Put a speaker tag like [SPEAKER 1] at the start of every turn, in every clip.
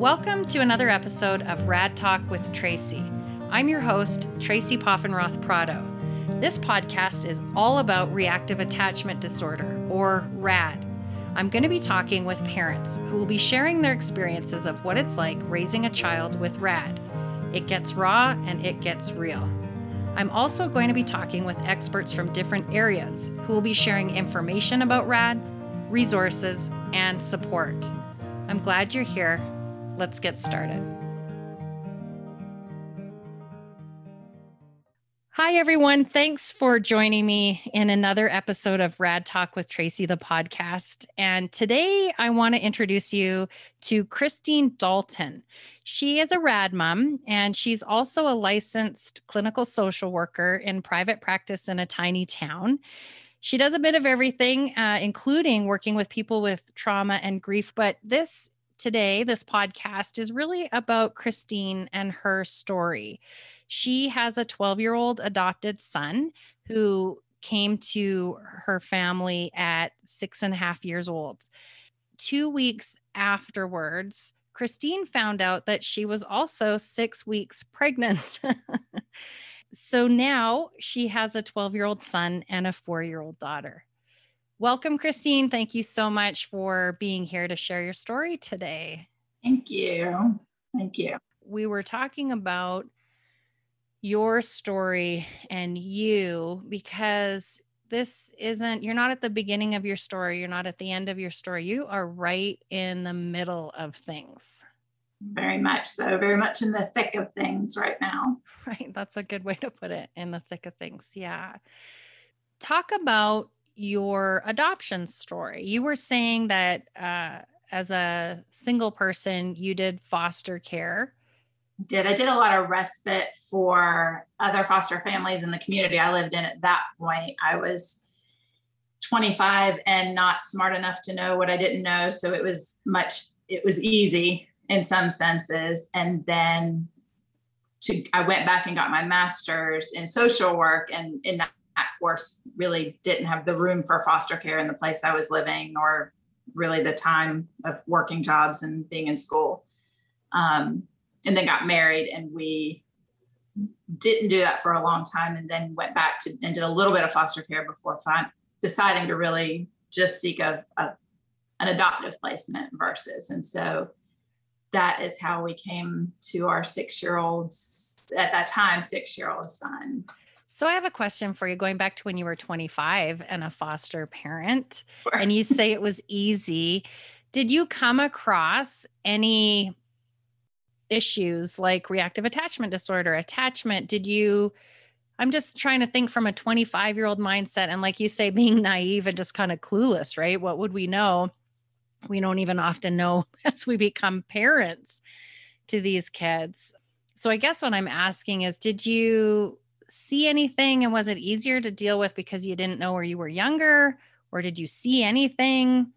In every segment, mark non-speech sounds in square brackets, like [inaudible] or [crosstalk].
[SPEAKER 1] Welcome to another episode of Rad Talk with Tracy. I'm your host, Tracy Poffenroth Prado. This podcast is all about reactive attachment disorder, or RAD. I'm going to be talking with parents who will be sharing their experiences of what it's like raising a child with RAD. It gets raw and it gets real. I'm also going to be talking with experts from different areas who will be sharing information about RAD, resources, and support. I'm glad you're here. Let's get started. Hi, everyone. Thanks for joining me in another episode of Rad Talk with Tracy, the podcast. And today I want to introduce you to Christine Dalton. She is a rad mom, and she's also a licensed clinical social worker in private practice in a tiny town. She does a bit of everything, uh, including working with people with trauma and grief. But this today, this podcast is really about Christine and her story. She has a 12 year old adopted son who came to her family at six and a half years old. Two weeks afterwards, Christine found out that she was also six weeks pregnant. [laughs] so now she has a 12 year old son and a four year old daughter. Welcome, Christine. Thank you so much for being here to share your story today.
[SPEAKER 2] Thank you. Thank you.
[SPEAKER 1] We were talking about your story and you because this isn't, you're not at the beginning of your story, you're not at the end of your story. You are right in the middle of things.
[SPEAKER 2] Very much so, very much in the thick of things right now. [laughs]
[SPEAKER 1] Right. That's a good way to put it in the thick of things. Yeah. Talk about your adoption story. You were saying that uh, as a single person, you did foster care.
[SPEAKER 2] Did I did a lot of respite for other foster families in the community I lived in at that point. I was 25 and not smart enough to know what I didn't know, so it was much it was easy in some senses. And then to I went back and got my master's in social work, and in that course really didn't have the room for foster care in the place I was living or really the time of working jobs and being in school. Um, and then got married and we didn't do that for a long time and then went back to and did a little bit of foster care before find, deciding to really just seek a, a an adoptive placement versus and so that is how we came to our six year old at that time six year old son
[SPEAKER 1] so I have a question for you going back to when you were 25 and a foster parent sure. and you say it was easy. Did you come across any issues like reactive attachment disorder, attachment? Did you I'm just trying to think from a 25 year old mindset and like you say being naive and just kind of clueless, right? What would we know? We don't even often know [laughs] as we become parents to these kids. So I guess what I'm asking is did you see anything and was it easier to deal with because you didn't know where you were younger or did you see anything?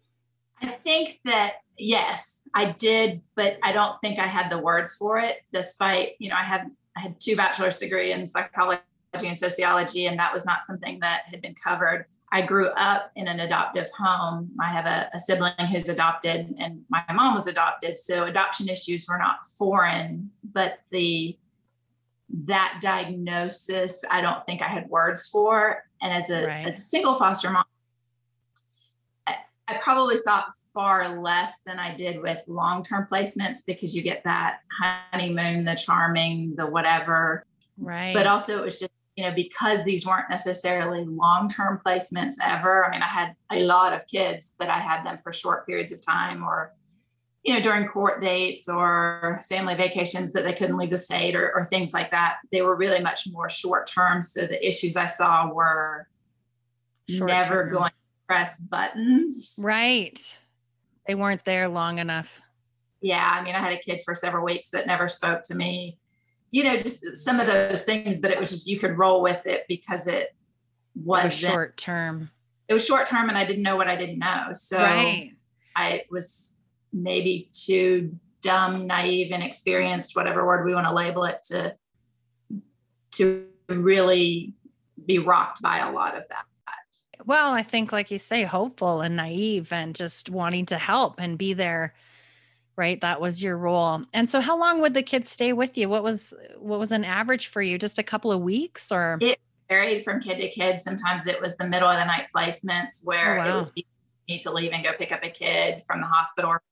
[SPEAKER 2] I think that yes, I did, but I don't think I had the words for it despite, you know, I had I had two bachelor's degree in psychology and sociology and that was not something that had been covered. I grew up in an adoptive home. I have a, a sibling who's adopted and my mom was adopted. So adoption issues were not foreign, but the that diagnosis i don't think i had words for. And as a, right. as a single foster mom I, I probably saw far less than i did with long-term placements because you get that honeymoon the charming the whatever.
[SPEAKER 1] Right.
[SPEAKER 2] but also it was just you know because these weren't necessarily long-term placements ever i mean i had a lot of kids but i had them for short periods of time or you know, during court dates or family vacations that they couldn't leave the state or, or things like that. They were really much more short term. So the issues I saw were short never going to press buttons.
[SPEAKER 1] Right. They weren't there long enough.
[SPEAKER 2] Yeah. I mean, I had a kid for several weeks that never spoke to me. You know, just some of those things, but it was just you could roll with it because it was,
[SPEAKER 1] was short term.
[SPEAKER 2] It was short term and I didn't know what I didn't know. So right. I was maybe too dumb, naive, inexperienced, whatever word we want to label it, to to really be rocked by a lot of that.
[SPEAKER 1] Well, I think, like you say, hopeful and naive and just wanting to help and be there right? That was your role. And so how long would the kids stay with you? What was what was an average for you? Just a couple of weeks or
[SPEAKER 2] it varied from kid to kid. Sometimes it was the middle of the night placements where oh, wow. it was need to leave and go pick up a kid from the hospital or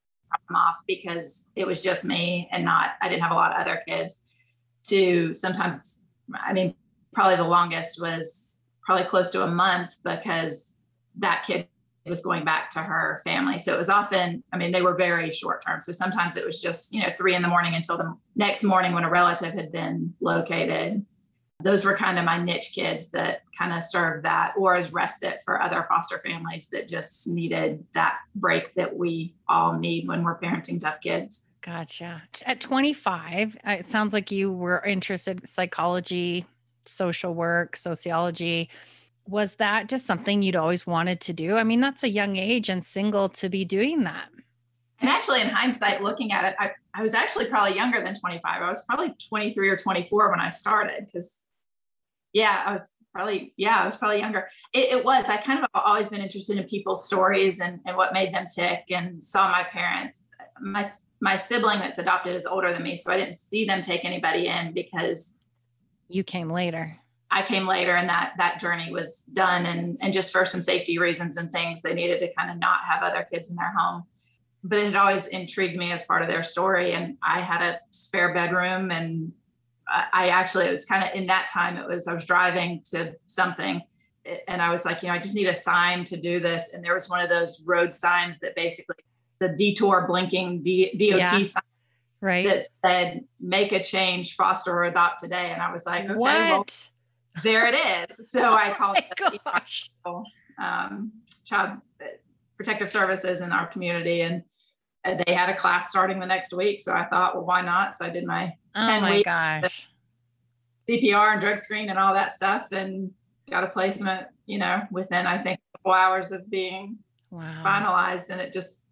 [SPEAKER 2] them off because it was just me and not I didn't have a lot of other kids. To sometimes I mean probably the longest was probably close to a month because that kid was going back to her family. So it was often, I mean, they were very short term. So sometimes it was just, you know, three in the morning until the next morning when a relative had been located. Those were kind of my niche kids that kind of served that, or as respite for other foster families that just needed that break that we all need when we're parenting tough kids.
[SPEAKER 1] Gotcha. At 25, uh, it sounds like you were interested in psychology, social work, sociology was that just something you'd always wanted to do? I mean, that's a young age and single to be doing that.
[SPEAKER 2] And actually, in hindsight, looking at it, I, I was actually probably younger than 25. I was probably 23 or 24 when I started because, yeah, I was probably, yeah, I was probably younger. It, it, was, I kind of always been interested in people's stories and, and what made them tick and saw my parents. My, my sibling that's adopted is older than me. So I didn't see them take anybody in because
[SPEAKER 1] you came later.
[SPEAKER 2] I came later and that that journey was done and and just for some safety reasons and things they needed to kind of not have other kids in their home. But it had always intrigued me as part of their story and I had a spare bedroom and I actually it was kind of in that time it was I was driving to something and I was like, you know, I just need a sign to do this and there was one of those road signs that basically the detour blinking D- DOT yeah. sign
[SPEAKER 1] right
[SPEAKER 2] that said make a change foster or adopt today and i was like okay well there it is. So [laughs] I oh called oh it um, child protective services in our community, and they had a class starting the next week. So I thought, well, why not? So I did my
[SPEAKER 1] oh ten my gosh
[SPEAKER 2] CPR and drug screen and all that stuff, and got a placement. You know, within I think a couple hours of being wow. finalized, and it just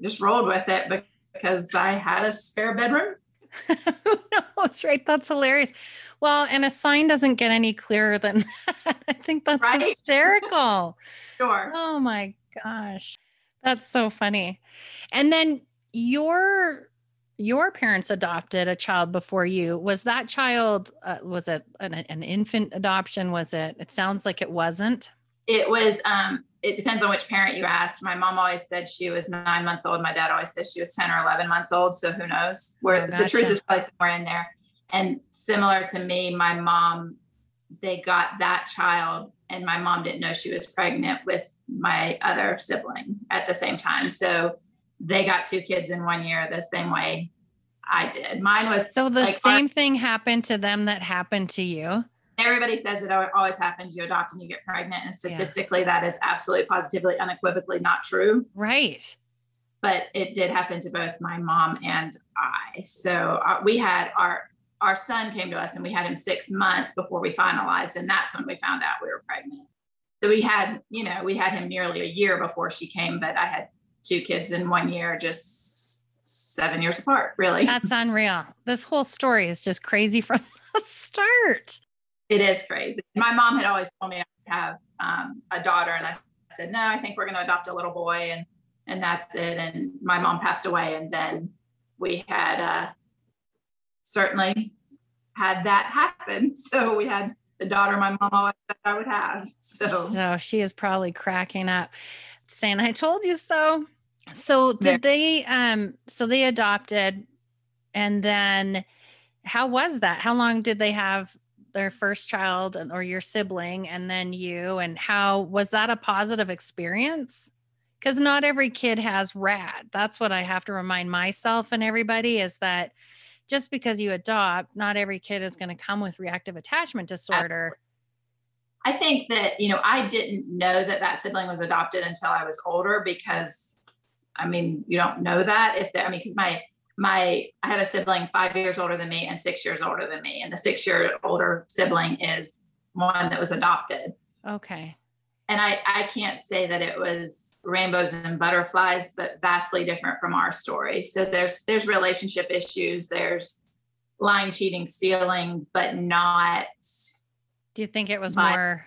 [SPEAKER 2] just rolled with it because I had a spare bedroom. [laughs]
[SPEAKER 1] Who knows, right? That's hilarious. Well, and a sign doesn't get any clearer than [laughs] that. I think that's right? hysterical. [laughs]
[SPEAKER 2] sure.
[SPEAKER 1] Oh my gosh. That's so funny. And then your your parents adopted a child before you. Was that child uh, was it an, an infant adoption? Was it? It sounds like it wasn't.
[SPEAKER 2] It was um it depends on which parent you asked. My mom always said she was nine months old. My dad always said she was 10 or 11 months old. So who knows where oh, gotcha. the truth is probably somewhere in there. And similar to me, my mom, they got that child, and my mom didn't know she was pregnant with my other sibling at the same time. So they got two kids in one year the same way I did. Mine was
[SPEAKER 1] so the like same our, thing happened to them that happened to you.
[SPEAKER 2] Everybody says it always happens. You adopt and you get pregnant, and statistically, yeah. that is absolutely, positively, unequivocally not true.
[SPEAKER 1] Right.
[SPEAKER 2] But it did happen to both my mom and I. So uh, we had our our son came to us and we had him six months before we finalized. And that's when we found out we were pregnant. So we had, you know, we had him nearly a year before she came, but I had two kids in one year, just seven years apart, really.
[SPEAKER 1] That's [laughs] unreal. This whole story is just crazy from [laughs] the start.
[SPEAKER 2] It is crazy. My mom had always told me I have um, a daughter, and I said, no, I think we're going to adopt a little boy. And, and that's it. And my mom passed away. And then we had, uh, certainly had that happen. [laughs] So we had the daughter my mom always said I would have. So,
[SPEAKER 1] so she is probably cracking up, saying, "I told you so." So did they? Um. So they adopted, and then how was that? How long did they have their first child or your sibling, and then you? And how was that a positive experience? Because not every kid has rad. That's what I have to remind myself and everybody is that just because you adopt, not every kid is going to come with reactive attachment disorder.
[SPEAKER 2] I think that, you know, I didn't know that that sibling was adopted until I was older because I mean, you don't know that if I mean, because my, my, I have a sibling five years older than me and six years older than me. And the six year older sibling is one that was adopted.
[SPEAKER 1] Okay
[SPEAKER 2] and I, I can't say that it was rainbows and butterflies, but vastly different from our story. So there's there's relationship issues, there's lying, cheating, stealing, but not.
[SPEAKER 1] Do you think it was more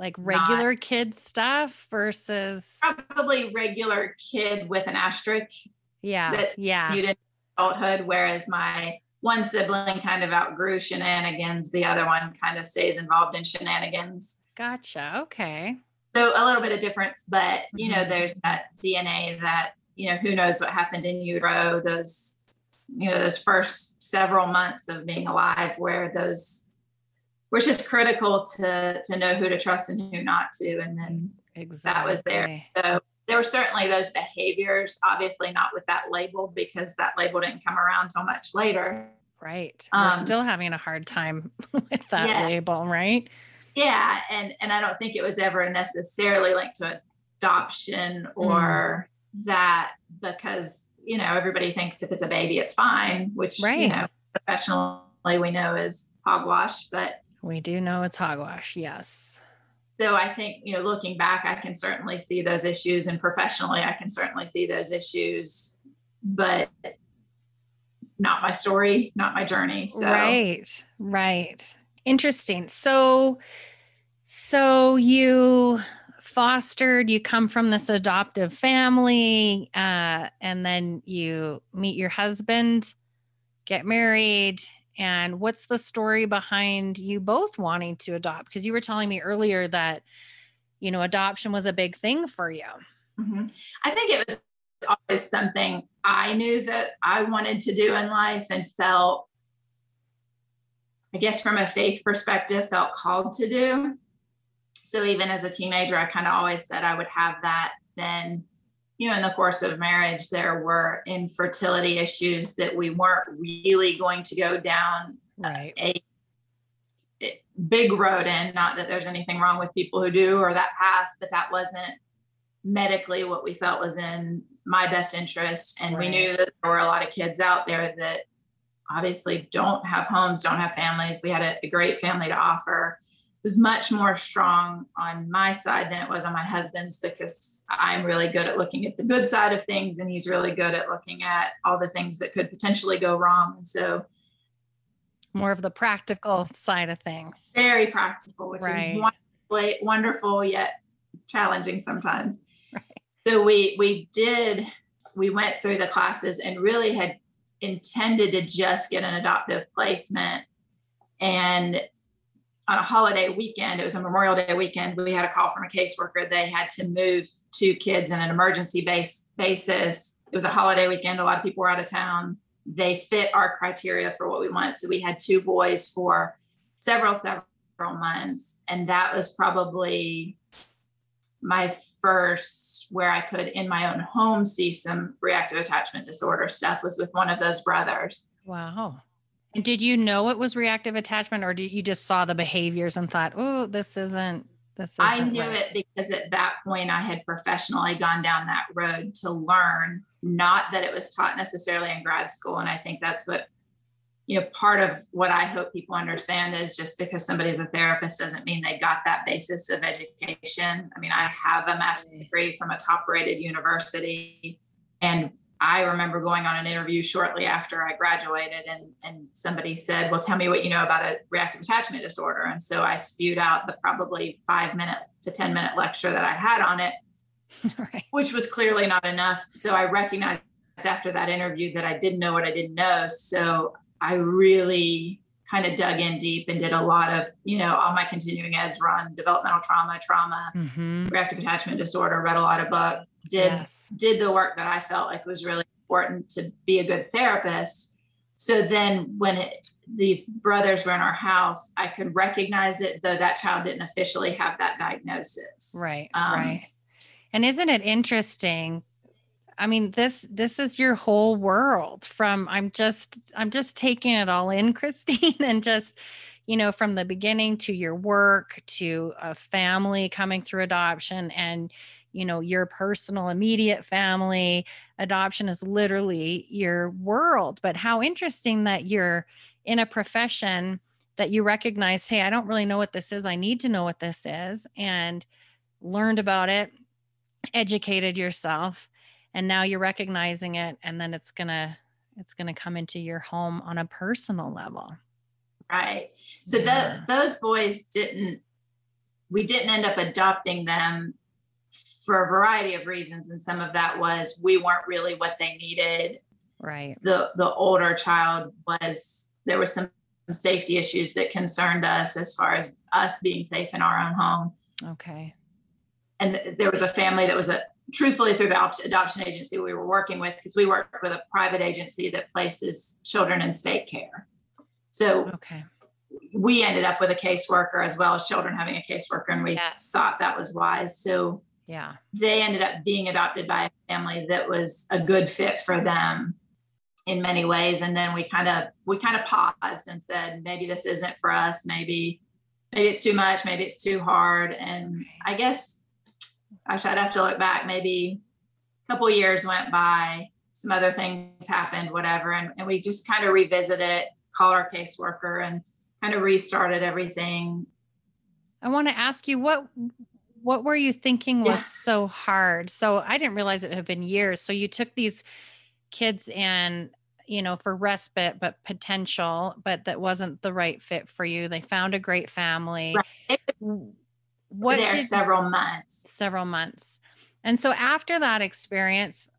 [SPEAKER 1] like regular kid stuff versus
[SPEAKER 2] probably regular kid with an asterisk
[SPEAKER 1] Yeah. That's yeah.
[SPEAKER 2] You did adulthood, whereas my one sibling kind of outgrew shenanigans. The other one kind of stays involved in shenanigans.
[SPEAKER 1] Gotcha. Okay.
[SPEAKER 2] So a little bit of difference, but you mm-hmm. know, there's that DNA that, you know, who knows what happened in utero, those, you know, those first several months of being alive where those were just critical to to know who to trust and who not to. And then exactly. that was there. So there were certainly those behaviors, obviously not with that label because that label didn't come around till much later.
[SPEAKER 1] Right. Um, We're still having a hard time [laughs] with that yeah. label, right?
[SPEAKER 2] Yeah. And and I don't think it was ever necessarily linked to adoption or mm. that because you know everybody thinks if it's a baby it's fine, which right. you know professionally we know is hogwash, but
[SPEAKER 1] we do know it's hogwash, yes
[SPEAKER 2] so I think, you know, looking back, I can certainly see those issues and professionally, I can certainly see those issues, but not my story, not my journey. So.
[SPEAKER 1] Right, right. Interesting. So, so you fostered, you come from this adoptive family, uh, and then you meet your husband, get married, and what's the story behind you both wanting to adopt? Because you were telling me earlier that you know adoption was a big thing for you.
[SPEAKER 2] Mm-hmm. i think it was always something i knew that i wanted to do in life and felt i guess from a faith perspective felt called to do so even as a teenager i kind of always said i would have that then you know, in the course of marriage, there were infertility issues that we weren't really going to go down right. a, a big road in. Not that there's anything wrong with people who do or that path, but that wasn't medically what we felt was in my best interest. And right. we knew that there were a lot of kids out there that obviously don't have homes, don't have families. We had a, a great family to offer was much more strong on my side than it was on my husband's because I'm really good at looking at the good side of things and he's really good at looking at all the things that could potentially go wrong. And so
[SPEAKER 1] more of the practical side of things.
[SPEAKER 2] Very practical, which right. is wonderful, wonderful yet challenging sometimes. Right. So we we did we went through the classes and really had intended to just get an adoptive placement and on a holiday weekend, it was a Memorial Day weekend, we had a call from a caseworker. They had to move two kids in an emergency base basis. It was a holiday weekend. A lot of people were out of town. They fit our criteria for what we want. So we had two boys for several, several months. And that was probably my first where I could in my own home see some reactive attachment disorder stuff was with one of those brothers.
[SPEAKER 1] Wow. And did you know it was reactive attachment or did you just saw the behaviors and thought, oh, this isn't this isn't
[SPEAKER 2] I knew right. it because at that point I had professionally gone down that road to learn, not that it was taught necessarily in grad school. And I think that's what, you know, part of what I hope people understand is just because somebody's a therapist doesn't mean they got that basis of education. I mean, I have a master's degree from a top rated university and I remember going on an interview shortly after I graduated, and, and somebody said, Well, tell me what you know about a reactive attachment disorder. And so I spewed out the probably five minute to 10 minute lecture that I had on it, [laughs] right. which was clearly not enough. So I recognized after that interview that I didn't know what I didn't know. So I really kind of dug in deep and did a lot of, you know, all my continuing eds run developmental trauma, trauma, mm-hmm. reactive attachment disorder, read a lot of books, did yes. did the work that I felt like was really important to be a good therapist. So then when it, these brothers were in our house, I could recognize it, though that child didn't officially have that diagnosis.
[SPEAKER 1] Right. Um, right. And isn't it interesting I mean, this this is your whole world from I'm just I'm just taking it all in, [laughs] Christine, and just you know, from the beginning to your work to a family coming through adoption and you know, your personal immediate family, adoption is literally your world. But how interesting that you're in a profession that you recognize, hey, I don't really know what this is. I need to know what this is and learned about it, educated yourself and now you're recognizing it and then it's gonna it's gonna come into your home on a personal level
[SPEAKER 2] right so yeah. the, those boys didn't we didn't end up adopting them for a variety of reasons. And some of that was we weren't really what they needed.
[SPEAKER 1] Right.
[SPEAKER 2] The the older child was there was some safety issues that concerned us as far as us being safe in our own home.
[SPEAKER 1] Okay.
[SPEAKER 2] And there was a family that was a truthfully through the adoption agency we were working with because we work with a private agency that places children in state care. So
[SPEAKER 1] okay.
[SPEAKER 2] we ended up with a caseworker as well as children having a caseworker, and we yes. thought that was wise. So
[SPEAKER 1] yeah,
[SPEAKER 2] they ended up being adopted by a family that was a good fit for them in many ways. And then we kind of we kind of paused and said, maybe this isn't for us. Maybe maybe it's too much. Maybe it's too hard. And I guess gosh, I'd have to look back. Maybe a couple years went by. Some other things happened, whatever, and, and we just kind of revisited it called our caseworker and kind of restarted everything.
[SPEAKER 1] I want to ask you what what were you thinking was yeah. so hard? So I didn't realize it had been years. So you took these kids and you know for respite but potential but that wasn't the right fit for you they found a great family
[SPEAKER 2] right. What there did, several months.
[SPEAKER 1] Several months. And so after that experience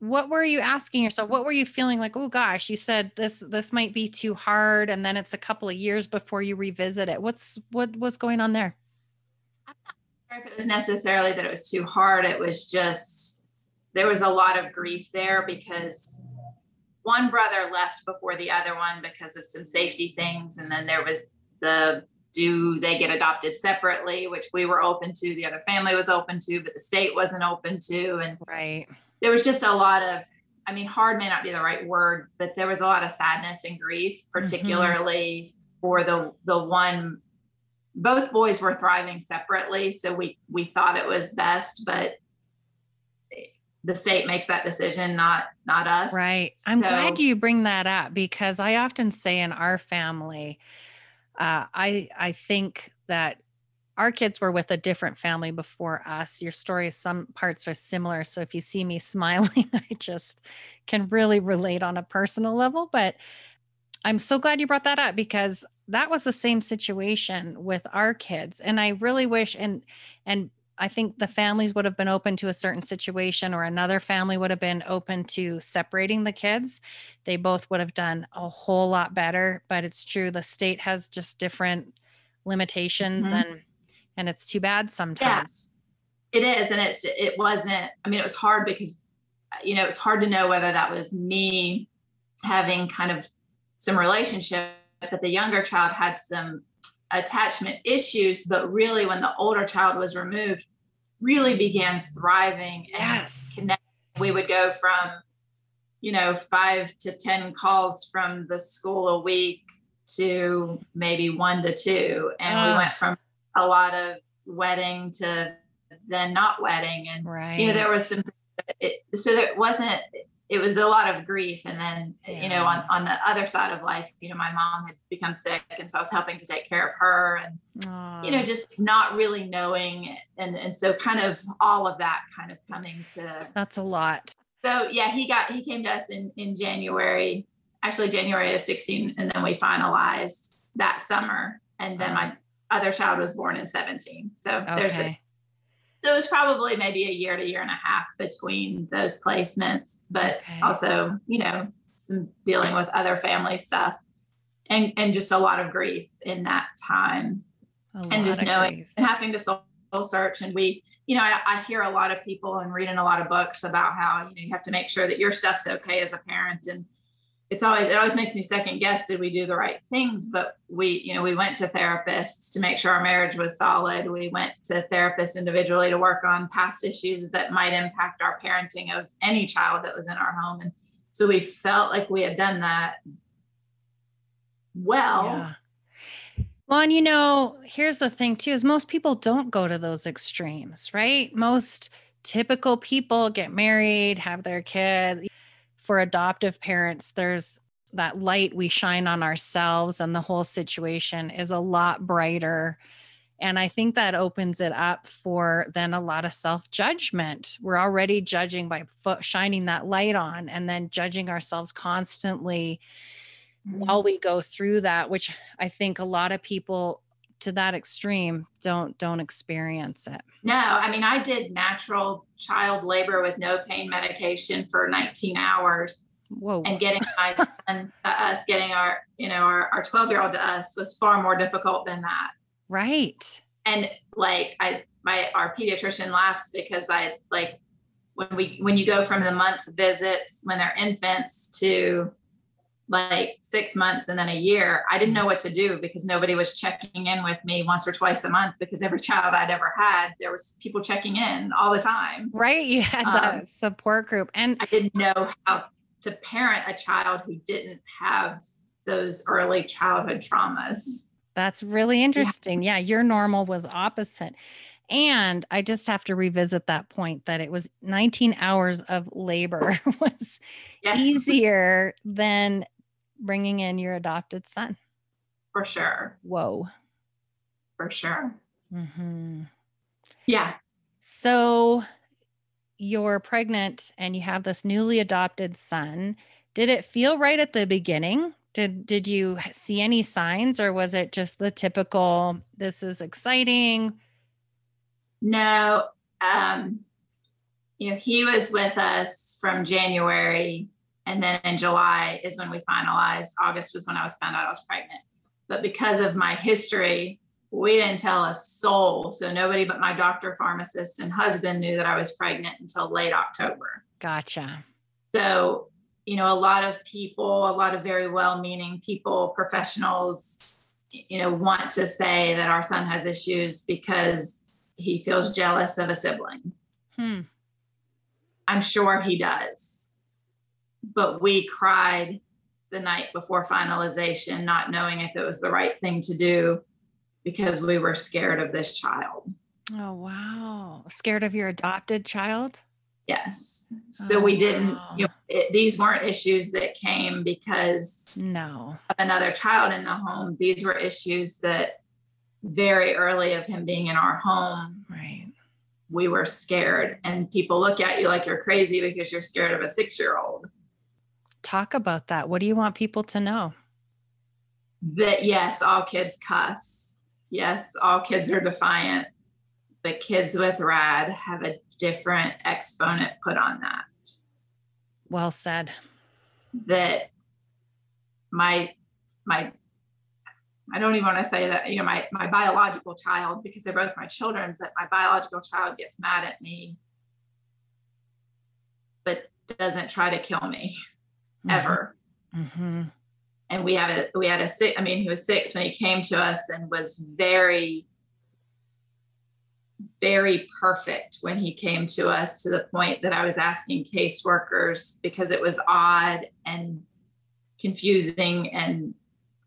[SPEAKER 1] what were you asking yourself? What were you feeling like oh gosh you said this this might be too hard and then it's a couple of years before you revisit it. What's what was going on there?
[SPEAKER 2] I'm not sure if it was necessarily that it was too hard. It was just there was a lot of grief there because one brother left before the other one because of some safety things and then there was the do they get adopted separately which we were open to the other family was open to but the state wasn't open to and
[SPEAKER 1] right
[SPEAKER 2] there was just a lot of i mean hard may not be the right word but there was a lot of sadness and grief mm-hmm. particularly mm-hmm. for the the one both boys were thriving separately so we we thought it was best but the state makes that decision not not us
[SPEAKER 1] right i'm so, glad you bring that up because i often say in our family uh, i i think that our kids were with a different family before us. Your story, some parts are similar. So if you see me [laughs] smiling, I just can really relate on a personal level. But I'm so glad you brought that up because that was the same situation with our kids. And I really wish and and I think the families would have been open to a certain situation or another family would have been open to separating the kids. They both would have done a whole lot better, but it's true the state has just different limitations mm-hmm. and and it's too bad sometimes
[SPEAKER 2] yeah, it is and it's it wasn't i mean it was hard because you know it was hard to know whether that was me having kind of some relationship but the younger child had some attachment issues but really when the older child was removed really began thriving
[SPEAKER 1] yes
[SPEAKER 2] connecting. we would go from you know five to ten calls from the school a week to maybe one to two and we went from a lot of wedding to then not wedding and
[SPEAKER 1] right.
[SPEAKER 2] you know there was some it, so there wasn't it was a lot of grief and then yeah. you know on, on the other side of life you know my mom had become sick and so i was helping to take care of her and Aww. you know just not really knowing and and so kind of all of that kind of coming to
[SPEAKER 1] that's a lot
[SPEAKER 2] so yeah he got he came to us in in january actually january of 16 and then we finalized that summer and then my other child was born in 17. So okay. there's the, so it was probably maybe a year to year and a half between those placements, but okay. also, you know, some dealing with other family stuff and, and just a lot of grief in that time. and just knowing grief. and having to soul search. And we, you know, I, I hear a lot of people and reading a lot of books about how, you know, you have to make sure that your stuff's okay as a parent. And it's always it always makes me second guess did we do the right things? But we you know we went to therapists to make sure our marriage was solid. We went to therapists individually to work on past issues that might impact our parenting of any child that was in our home. And so we felt like we had done that well. Yeah.
[SPEAKER 1] well and you know here's the thing too is most people don't go to those extremes right? Most typical people get married have their kid for adoptive parents, there's that light we shine on ourselves, and the whole situation is a lot brighter. And I think that opens it up for then a lot of self judgment. We're already judging by shining that light on and then judging ourselves constantly mm-hmm. while we go through that, which I think a lot of people to that extreme, don't don't experience it.
[SPEAKER 2] No, I mean I did natural child labor with no pain medication for 19 hours.
[SPEAKER 1] Whoa.
[SPEAKER 2] And getting my [laughs] son to us, getting our, you know, our, our 12 year old to us was far more difficult than that.
[SPEAKER 1] Right.
[SPEAKER 2] And like I my our pediatrician laughs because I like when we when you go from the month visits when they're infants to like six months and then a year, I didn't know what to do because nobody was checking in with me once or twice a month because every [laughs] child I'd ever had, there was people checking in all the time.
[SPEAKER 1] Right. You had um, the support group. And
[SPEAKER 2] I didn't know how to parent a child who didn't have those early childhood traumas.
[SPEAKER 1] That's really interesting. Yeah, yeah your normal was opposite. And I just have to revisit that point that it was 19 hours of labor [laughs] was yes. easier than bringing in your adopted son.
[SPEAKER 2] For sure.
[SPEAKER 1] Whoa.
[SPEAKER 2] For sure.
[SPEAKER 1] Mm-hmm.
[SPEAKER 2] Yeah.
[SPEAKER 1] So you're pregnant and you have this newly adopted son. Did it feel right at the beginning? Did did you see any signs or was it just the typical this is exciting?
[SPEAKER 2] No. Um you know, he was with us from January and then in July is when we finalized. August was when I was found out I was pregnant. But because of my history, we didn't tell a soul. So nobody but my doctor, pharmacist, and husband knew that I was pregnant until late October.
[SPEAKER 1] Gotcha.
[SPEAKER 2] So, you know, a lot of people, a lot of very well meaning people, professionals, you know, want to say that our son has issues because he feels jealous of a sibling.
[SPEAKER 1] Hmm.
[SPEAKER 2] I'm sure he does but we cried the night before finalization, not knowing if it was the right thing to do because we were scared of this child.
[SPEAKER 1] Oh, wow. Scared of your adopted child?
[SPEAKER 2] Yes. So oh, we didn't, wow. you know, it, these weren't issues that came because
[SPEAKER 1] no
[SPEAKER 2] of another child in the home. These were issues that very early of him being in our home.
[SPEAKER 1] Right.
[SPEAKER 2] We were scared and people look at you like you're crazy because you're scared of a 6-year-old
[SPEAKER 1] talk about that. What do you want people to know?
[SPEAKER 2] That yes, all kids cuss. Yes, all kids are defiant. But kids with RAD have a different exponent put on that.
[SPEAKER 1] Well said.
[SPEAKER 2] That my my I don't even want to say that, you know, my my biological child, because they're both my children, but my biological child gets mad at me, but doesn't try to kill me. [laughs] ever.
[SPEAKER 1] Mm-hmm.
[SPEAKER 2] And we had a we had a six. I mean, he was six when he came to us and was very, very perfect when he came to us to the point that I was asking caseworkers because it was odd and confusing and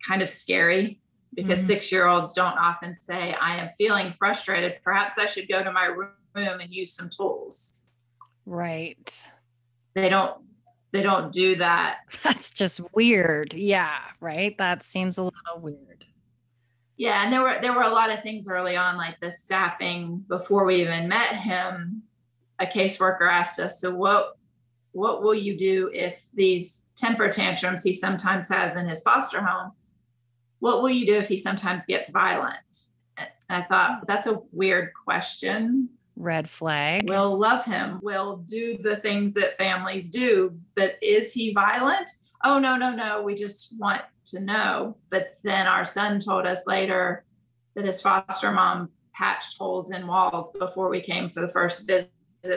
[SPEAKER 2] kind of scary because mm-hmm. six year olds don't often say, I am feeling frustrated. Perhaps I should go to my room and use some tools.
[SPEAKER 1] Right.
[SPEAKER 2] They don't they don't do that.
[SPEAKER 1] That's just weird. Yeah, right. That seems a little weird.
[SPEAKER 2] Yeah, and there were there were a lot of things early on, like the staffing before we even met him. A caseworker asked us, "So what what will you do if these temper tantrums he sometimes has in his foster home? What will you do if he sometimes gets violent?" And I thought that's a weird question
[SPEAKER 1] red flag.
[SPEAKER 2] We'll love him. We'll do the things that families do. But is he violent? Oh, no, no, no. We just want to know. But then our son told us later that his foster mom patched holes in walls before we came for the first visit.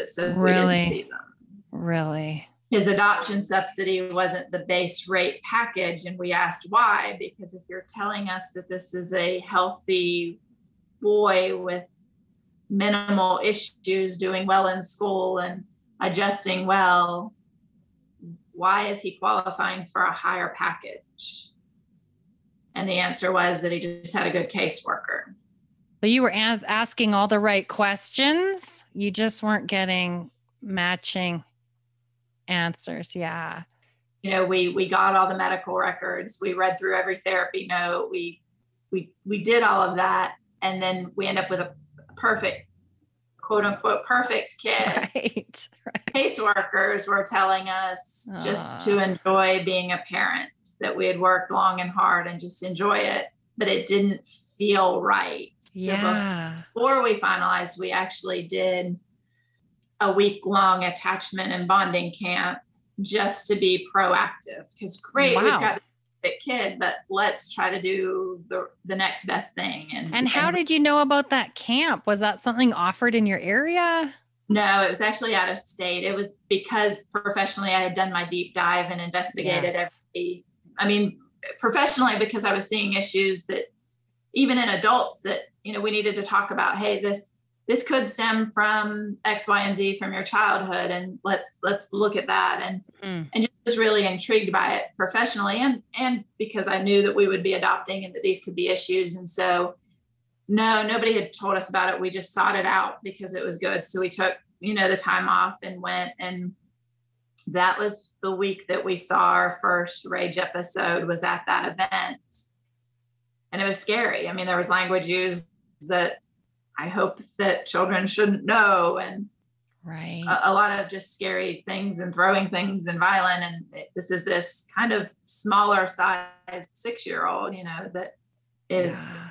[SPEAKER 2] So really? we didn't see them.
[SPEAKER 1] Really?
[SPEAKER 2] His adoption subsidy wasn't the base rate package. And we asked why, because if you're telling us that this is a healthy boy with minimal issues, doing well in school and adjusting well, why is he qualifying for a higher package? And the answer was that he just had a good caseworker.
[SPEAKER 1] So you were asking all the right questions. You just weren't getting matching answers. Yeah.
[SPEAKER 2] You know, we we got all the medical records. We read through every therapy note. We we we did all of that, and then we end up with a perfect, quote unquote, perfect kid. [laughs]
[SPEAKER 1] Right. right.
[SPEAKER 2] Caseworkers were telling us uh. just to enjoy being a parent, that we had worked long and hard and just enjoy it. But it didn't feel right.
[SPEAKER 1] So yeah.
[SPEAKER 2] Before we finalized, we actually did a week long attachment and bonding camp just to be proactive. Because great, wow. we've got kid, but let's try to do the the next best thing.
[SPEAKER 1] And and how and, did you know about that camp? Was that something offered in your area?
[SPEAKER 2] No, it was actually out of state. It was because professionally I had done my deep dive and investigated yes. every. I mean, professionally because I was seeing issues that even in adults that you know we needed to talk about. Hey, this this could stem from X, Y, and Z from your childhood, and let's let's look at that. And mm. and just was really intrigued by it professionally, and and because I knew that we would be adopting and that these could be issues, and so no, nobody had told us about it. We just sought it out because it was good. So we took you know the time off and went and that was the week that we saw our first rage episode was at that event and it was scary i mean there was language used that i hope that children shouldn't know and
[SPEAKER 1] right
[SPEAKER 2] a, a lot of just scary things and throwing things and violent and it, this is this kind of smaller size six year old you know that is yeah.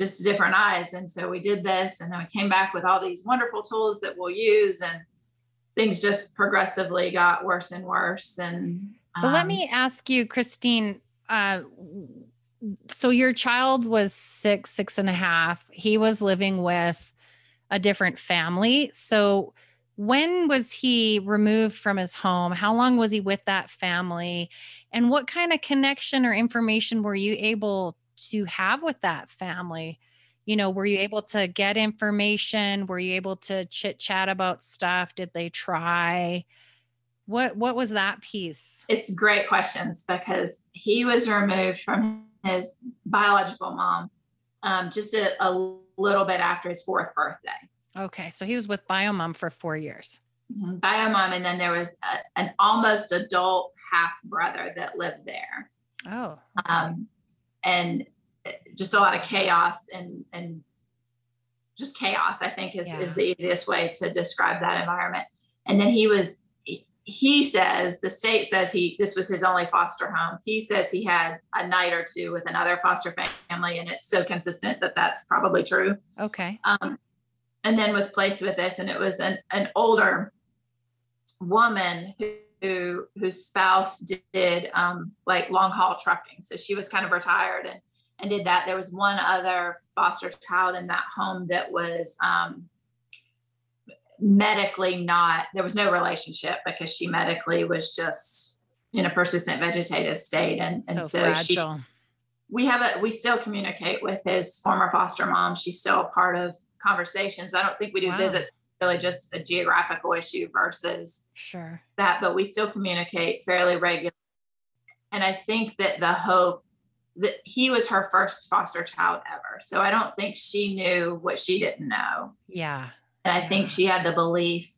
[SPEAKER 2] just different eyes and so we did this and then we came back with all these wonderful tools that we'll use and things just progressively got worse and worse. And
[SPEAKER 1] so um, let me ask you, Christine. Uh, so your child was six, six and a half. He was living with a different family. So when was he removed from his home? How long was he with that family? And what kind of connection or information were you able to have with that family? you know were you able to get information were you able to chit chat about stuff did they try what what was that piece
[SPEAKER 2] it's great questions because he was removed from his biological mom um, just a, a, little bit after his fourth birthday
[SPEAKER 1] okay so he was with bio mom for four years
[SPEAKER 2] mm-hmm. biomom and then there was a, an almost adult half brother that lived there
[SPEAKER 1] oh
[SPEAKER 2] okay. um, and just a lot of chaos and and just chaos i think is, yeah. is the easiest way to describe that environment and then he was he says the state says he this was his only foster home. He says he had a night or two with another foster family and it's so consistent that that's probably true.
[SPEAKER 1] Okay.
[SPEAKER 2] Um, and then was placed with this and it was an, an older woman who, who whose spouse did um, like long haul trucking. So she was kind of retired and and did that. There was one other foster child in that home that was um, medically not, there was no relationship because she medically was just in a persistent vegetative state. And, and so, so she, we have a, we still communicate with his former foster mom. She's still a part of conversations. I don't think we do wow. visits really just a geographical issue versus
[SPEAKER 1] sure
[SPEAKER 2] that, but we still communicate fairly regularly. And I think that the hope that he was her first foster child ever. So I don't think she knew what she didn't know.
[SPEAKER 1] Yeah.
[SPEAKER 2] And I think she had the belief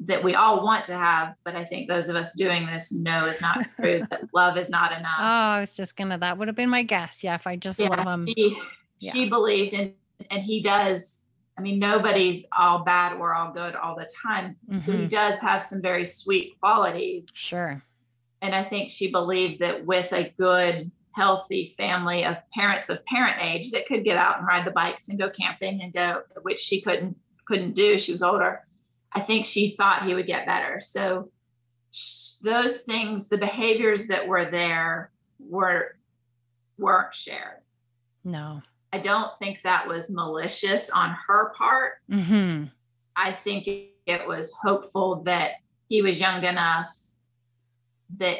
[SPEAKER 2] that we all want to have, but I think those of us doing this know is not [laughs] true, that love is not enough. Oh,
[SPEAKER 1] I was just gonna, that would have been my guess. Yeah. If I just yeah, love him.
[SPEAKER 2] She, yeah. she believed and and he does. I mean, nobody's all bad or all good all the time. Mm-hmm. So he mm-hmm. does have some very sweet qualities.
[SPEAKER 1] Sure.
[SPEAKER 2] And I think she believed that with a good healthy family of parents of parent age that could get out and ride the bikes and go camping and go which she couldn't couldn't do she was older i think she thought he would get better so those things the behaviors that were there were weren't shared
[SPEAKER 1] no
[SPEAKER 2] i don't think that was malicious on her part
[SPEAKER 1] mm-hmm.
[SPEAKER 2] i think it was hopeful that he was young enough that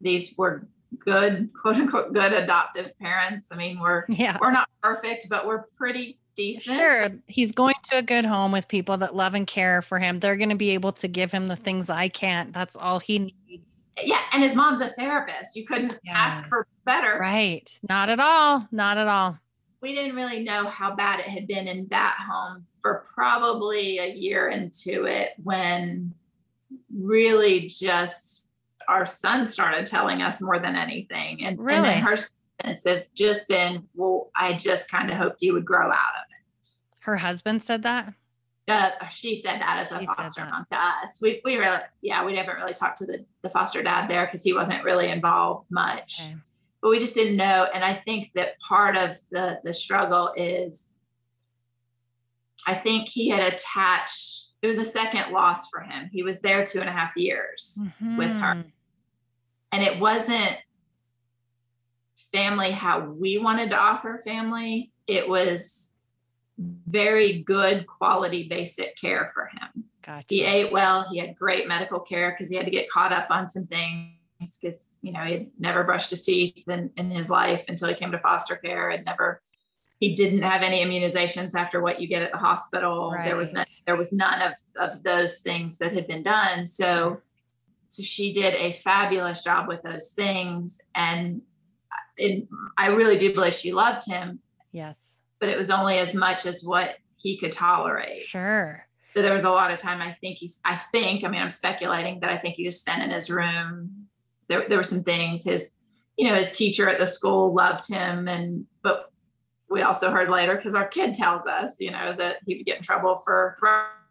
[SPEAKER 2] these were good quote unquote good adoptive parents. I mean, we're [laughs] yeah. we're not perfect, but we're pretty decent.
[SPEAKER 1] Sure. He's going to a good home with people that love and care for him. They're going to be able to give him the things I can't. That's all he needs.
[SPEAKER 2] Yeah, and his mom's a therapist. You couldn't yeah. ask for better.
[SPEAKER 1] Right. Not at all. Not at all.
[SPEAKER 2] We didn't really know how bad it had been in that home for probably a year into it when really just our son started telling us more than anything. And,
[SPEAKER 1] really?
[SPEAKER 2] and her have just been, well, I just kind of hoped you would grow out of it.
[SPEAKER 1] Her husband said that?
[SPEAKER 2] Uh, she said that as a she foster mom to us. We, we really, yeah, we haven't really talked to the, the foster dad there because he wasn't really involved much. Okay. but we just didn't know. And I think that part of the the struggle is I think he had attached, it was a second loss for him. He was there two and a half years mm-hmm. with her. And it wasn't family how we wanted to offer family. It was very good quality basic care for him. Gotcha. He ate well. He had great medical care because he had to get caught up on some things because you know he had never brushed his teeth in, in his life until he came to foster care. Had never he didn't have any immunizations after what you get at the hospital. Right. There was no, there was none of of those things that had been done. So so she did a fabulous job with those things and it, I really do believe she loved him.
[SPEAKER 1] Yes.
[SPEAKER 2] But it was only as much as what he could tolerate.
[SPEAKER 1] Sure.
[SPEAKER 2] So there was a lot of time I think he's I think, I mean I'm speculating that I think he just spent in his room. There there were some things his you know, his teacher at the school loved him and but we also heard later because our kid tells us, you know, that he would get in trouble for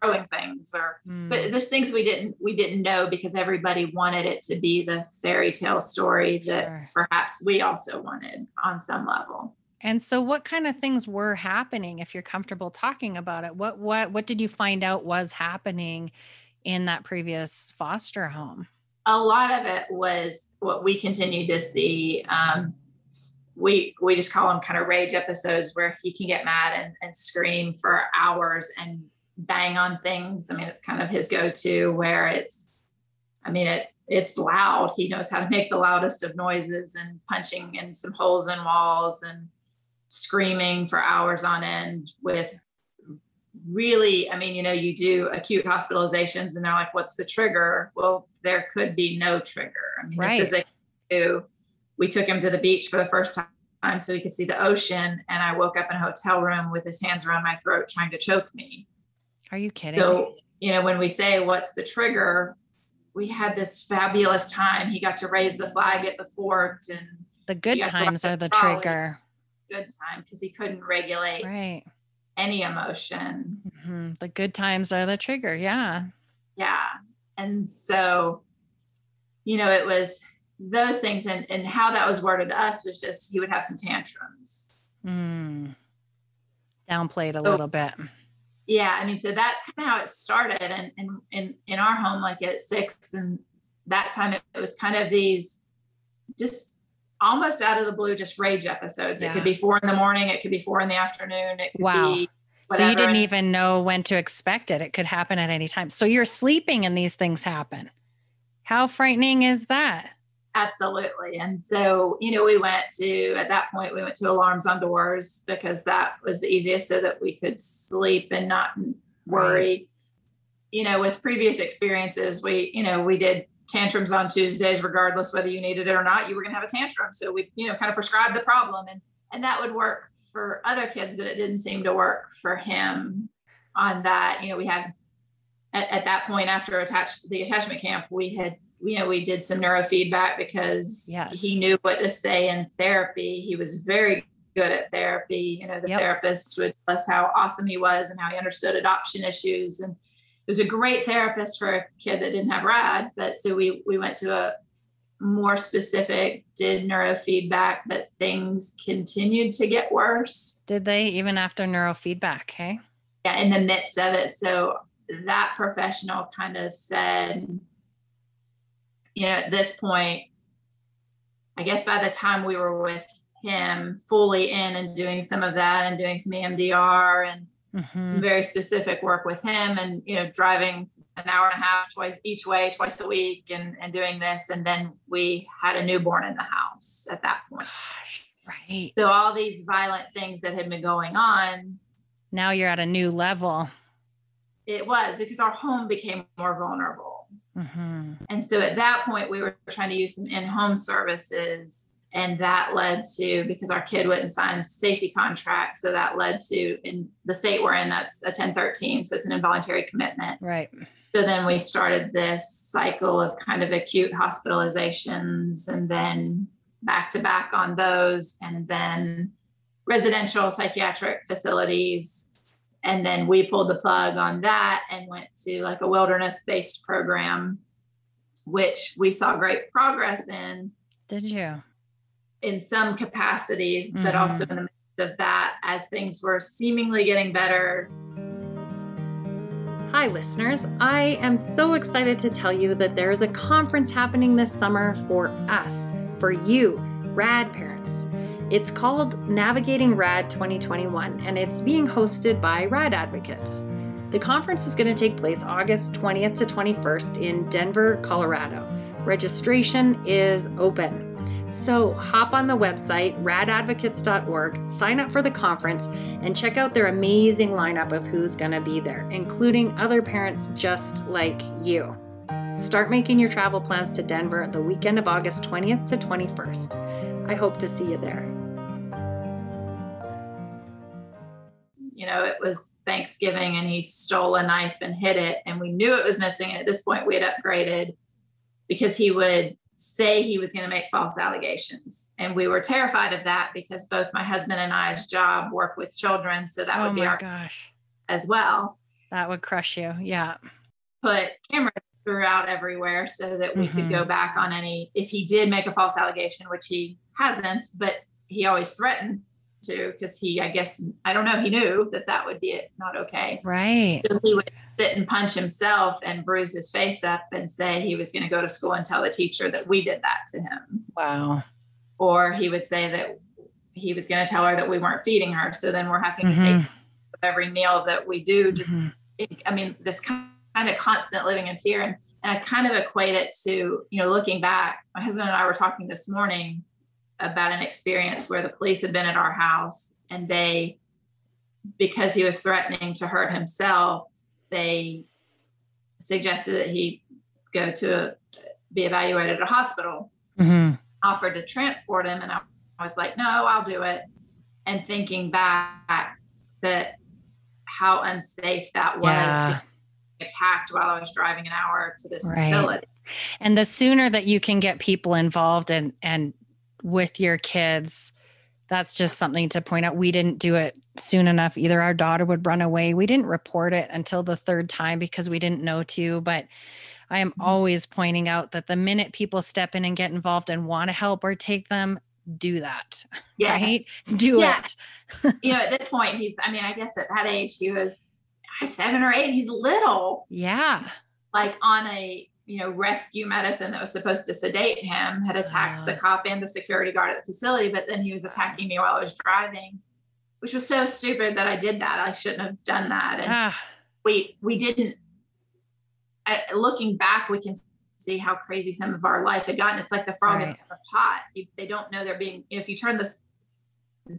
[SPEAKER 2] throwing things or mm. but there's things we didn't we didn't know because everybody wanted it to be the fairy tale story that sure. perhaps we also wanted on some level.
[SPEAKER 1] And so what kind of things were happening if you're comfortable talking about it? What what what did you find out was happening in that previous foster home?
[SPEAKER 2] A lot of it was what we continued to see um, we we just call them kind of rage episodes where he can get mad and, and scream for hours and bang on things. I mean, it's kind of his go-to where it's, I mean, it it's loud. He knows how to make the loudest of noises and punching in some holes in walls and screaming for hours on end with really, I mean, you know, you do acute hospitalizations and they're like, what's the trigger? Well, there could be no trigger. I mean, right. this is a we took him to the beach for the first time so he could see the ocean. And I woke up in a hotel room with his hands around my throat trying to choke me.
[SPEAKER 1] Are you kidding?
[SPEAKER 2] So, you know, when we say what's the trigger, we had this fabulous time. He got to raise the flag at the fort and
[SPEAKER 1] the good times are the trigger.
[SPEAKER 2] Good time because he couldn't regulate
[SPEAKER 1] right
[SPEAKER 2] any emotion.
[SPEAKER 1] Mm-hmm. The good times are the trigger. Yeah.
[SPEAKER 2] Yeah. And so, you know, it was those things and, and how that was worded to us was just he would have some tantrums.
[SPEAKER 1] Mm. Downplayed so, a little bit.
[SPEAKER 2] Yeah, I mean, so that's kind of how it started. And in in in our home, like at six, and that time it, it was kind of these just almost out of the blue, just rage episodes. Yeah. It could be four in the morning, it could be four in the afternoon, it could wow. be
[SPEAKER 1] so you didn't even know when to expect it. It could happen at any time. So you're sleeping and these things happen. How frightening is that?
[SPEAKER 2] Absolutely. And so, you know, we went to, at that point, we went to alarms on doors because that was the easiest so that we could sleep and not worry. Right. You know, with previous experiences, we, you know, we did tantrums on Tuesdays, regardless whether you needed it or not, you were going to have a tantrum. So we, you know, kind of prescribed the problem and, and that would work for other kids, but it didn't seem to work for him on that. You know, we had at, at that point after attached the attachment camp, we had you know, we did some neurofeedback because yes. he knew what to say in therapy. He was very good at therapy. You know, the yep. therapist would tell us how awesome he was and how he understood adoption issues. And it was a great therapist for a kid that didn't have RAD. But so we we went to a more specific, did neurofeedback, but things continued to get worse.
[SPEAKER 1] Did they even after neurofeedback? Hey.
[SPEAKER 2] Yeah, in the midst of it. So that professional kind of said, you know, at this point, I guess by the time we were with him fully in and doing some of that and doing some EMDR and mm-hmm. some very specific work with him and, you know, driving an hour and a half twice each way, twice a week and, and doing this. And then we had a newborn in the house at that point.
[SPEAKER 1] Gosh, right.
[SPEAKER 2] So all these violent things that had been going on.
[SPEAKER 1] Now you're at a new level.
[SPEAKER 2] It was because our home became more vulnerable Mm-hmm. And so at that point, we were trying to use some in home services. And that led to, because our kid wouldn't sign safety contracts. So that led to, in the state we're in, that's a 1013. So it's an involuntary commitment.
[SPEAKER 1] Right.
[SPEAKER 2] So then we started this cycle of kind of acute hospitalizations and then back to back on those. And then residential psychiatric facilities and then we pulled the plug on that and went to like a wilderness based program, which we saw great progress in.
[SPEAKER 1] Did you?
[SPEAKER 2] in some capacities, mm-hmm. but also in the midst of that as things were seemingly getting better.
[SPEAKER 1] Hi, listeners. I am so excited to tell you that there is a conference happening this summer for us, for you, rad parents. It's called Navigating RAD 2021, and it's being hosted by RAD Advocates. The conference is going to take place August 20th to 21st in Denver, Colorado. Registration is open. So hop on the website radadvocates.org, sign up for the conference, and check out their amazing lineup of who's going to be there, including other parents just like you. Start making your travel plans to Denver the weekend of August 20th to 21st. I hope to see you there.
[SPEAKER 2] you know, it was Thanksgiving and he stole a knife and hid it. And we knew it was missing. And at this point, we had upgraded because he would say he was going to make false allegations. And we were terrified of that because both my husband and I's job work with children. So that
[SPEAKER 1] oh
[SPEAKER 2] would be our
[SPEAKER 1] gosh
[SPEAKER 2] as well.
[SPEAKER 1] That would crush you. Yeah.
[SPEAKER 2] Put cameras throughout everywhere so that we mm-hmm. could go mm-hmm. back on any, if he did make a false allegation, which he hasn't, but he always threatened to because he, I guess, I don't know, he knew that that would be it, not okay.
[SPEAKER 1] Right.
[SPEAKER 2] So he would sit and punch himself and bruise his face up and say he was going to go to school and tell the teacher that we did that to him.
[SPEAKER 1] Wow.
[SPEAKER 2] Or he would say that he was going to tell her that we weren't feeding her. So then we're having mm-hmm. to take every meal that we do. Just, mm-hmm. I mean, this kind of constant living in fear. And, and I kind of equate it to, you know, looking back, my husband and I were talking this morning about an experience where the police had been at our house and they because he was threatening to hurt himself they suggested that he go to a, be evaluated at a hospital mm-hmm. offered to transport him and I, I was like no i'll do it and thinking back that how unsafe that was
[SPEAKER 1] yeah.
[SPEAKER 2] Attacked while i was driving an hour to this right. facility
[SPEAKER 1] and the sooner that you can get people involved and and with your kids that's just something to point out we didn't do it soon enough either our daughter would run away we didn't report it until the third time because we didn't know to but i am mm-hmm. always pointing out that the minute people step in and get involved and want to help or take them do that [laughs]
[SPEAKER 2] yes.
[SPEAKER 1] right do yeah.
[SPEAKER 2] it [laughs] you know at this point he's i mean i guess at that age he was seven or eight he's little
[SPEAKER 1] yeah
[SPEAKER 2] like on a you know, rescue medicine that was supposed to sedate him had attacked the cop and the security guard at the facility, but then he was attacking me while I was driving, which was so stupid that I did that. I shouldn't have done that. And ah. we we didn't. looking back, we can see how crazy some of our life had gotten. It's like the frog right. in the pot. You, they don't know they're being. If you turn the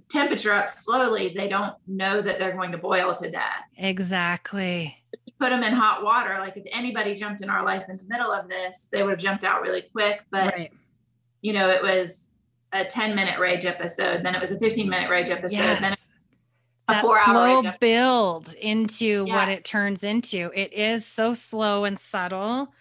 [SPEAKER 2] temperature up slowly, they don't know that they're going to boil to death.
[SPEAKER 1] Exactly
[SPEAKER 2] put them in hot water. Like if anybody jumped in our life in the middle of this, they would have jumped out really quick. But right. you know, it was a 10 minute rage episode, then it was a 15 minute rage episode, yes. then
[SPEAKER 1] a that slow build into yes. what it turns into. It is so slow and subtle.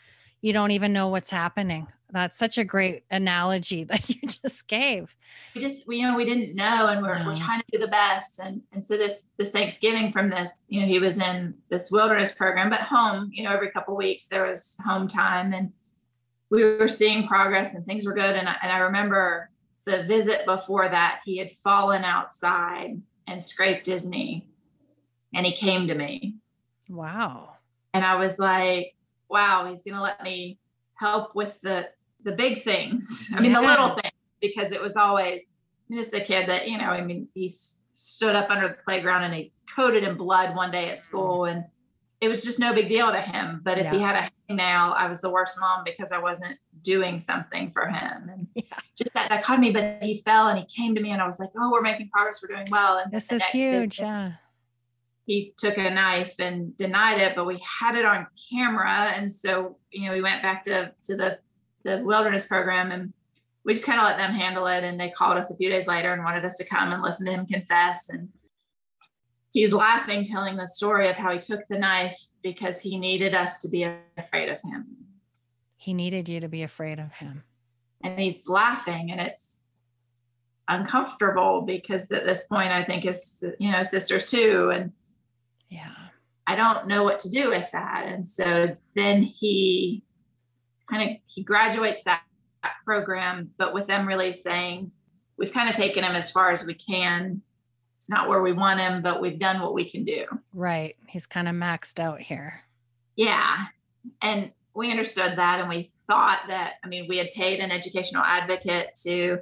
[SPEAKER 1] You don't even know what's happening. That's such a great analogy [laughs] that you just gave.
[SPEAKER 2] We just, we, you know, we didn't know, and we're, we're trying to do the best. And and so this this Thanksgiving from this, you know, he was in this wilderness program, but home, you know, every couple weeks there was home time, and we were seeing progress and things were good. And I, and I remember the visit before that, he had fallen outside and scraped his knee, and he came to me.
[SPEAKER 1] Wow.
[SPEAKER 2] And I was like, wow, he's going to let me help with the the big things. [laughs] I mean, the little things, because it was always this is a kid that you know. I mean, he stood up under the playground and he coated in blood one day at school, mm. and it was just no big deal to him. But if yeah. he had a nail, I was the worst mom because I wasn't doing something for him, and [laughs] yeah. just that me. But he fell and he came to me, and I was like, "Oh, we're making progress. We're doing well." And
[SPEAKER 1] this is huge. yeah
[SPEAKER 2] he took a knife and denied it, but we had it on camera. And so, you know, we went back to, to the, the wilderness program and we just kind of let them handle it. And they called us a few days later and wanted us to come and listen to him confess. And he's laughing, telling the story of how he took the knife because he needed us to be afraid of him.
[SPEAKER 1] He needed you to be afraid of him.
[SPEAKER 2] And he's laughing and it's uncomfortable because at this point I think his, you know, sisters too. And
[SPEAKER 1] yeah.
[SPEAKER 2] I don't know what to do with that. And so then he kind of he graduates that, that program, but with them really saying, we've kind of taken him as far as we can. It's not where we want him, but we've done what we can do.
[SPEAKER 1] Right. He's kind of maxed out here.
[SPEAKER 2] Yeah. And we understood that and we thought that, I mean, we had paid an educational advocate to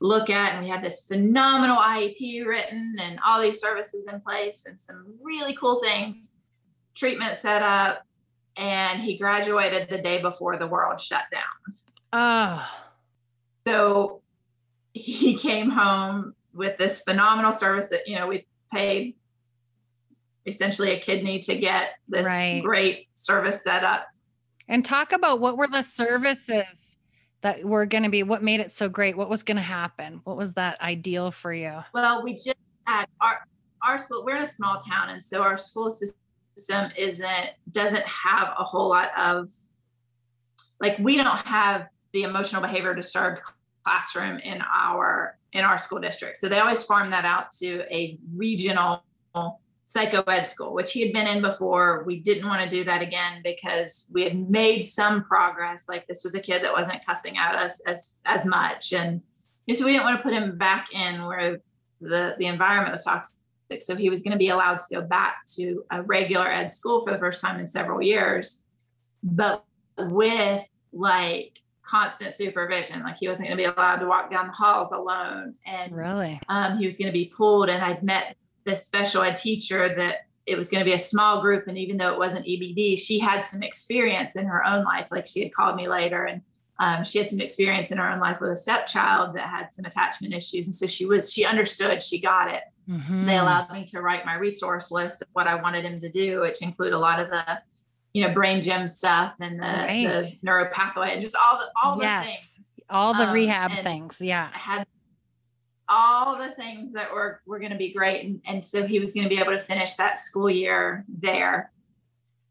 [SPEAKER 2] look at, and we had this phenomenal IEP written and all these services in place and some really cool things, treatment set up. And he graduated the day before the world shut down.
[SPEAKER 1] Oh.
[SPEAKER 2] So he came home with this phenomenal service that, you know, we paid essentially a kidney to get this right. great service set up.
[SPEAKER 1] And talk about what were the services that were going to be, what made it so great? What was going to happen? What was that ideal for you?
[SPEAKER 2] Well, we just had our, our school, we're in a small town. And so our school system isn't, doesn't have a whole lot of, like, we don't have the emotional behavior disturbed classroom in our in our school district. So they always farm that out to a regional psycho ed school, which he had been in before. We didn't want to do that again because we had made some progress. Like this was a kid that wasn't cussing at us as as much, and so we didn't want to put him back in where the the environment was toxic. So he was going to be allowed to go back to a regular ed school for the first time in several years, but with like constant supervision. Like he wasn't going to be allowed to walk down the halls alone. And
[SPEAKER 1] really,
[SPEAKER 2] um, he was going to be pulled. And I'd met this special ed teacher that it was going to be a small group. And even though it wasn't EBD, she had some experience in her own life. Like she had called me later and um, she had some experience in her own life with a stepchild that had some attachment issues. And so she was, she understood, she got it. Mm-hmm. They allowed me to write my resource list of what I wanted him to do, which include a lot of the you know brain gym stuff and the, right. the neuropathway and just all the all yes. the things
[SPEAKER 1] all the um, rehab things yeah
[SPEAKER 2] I had all the things that were were going to be great and, and so he was going to be able to finish that school year there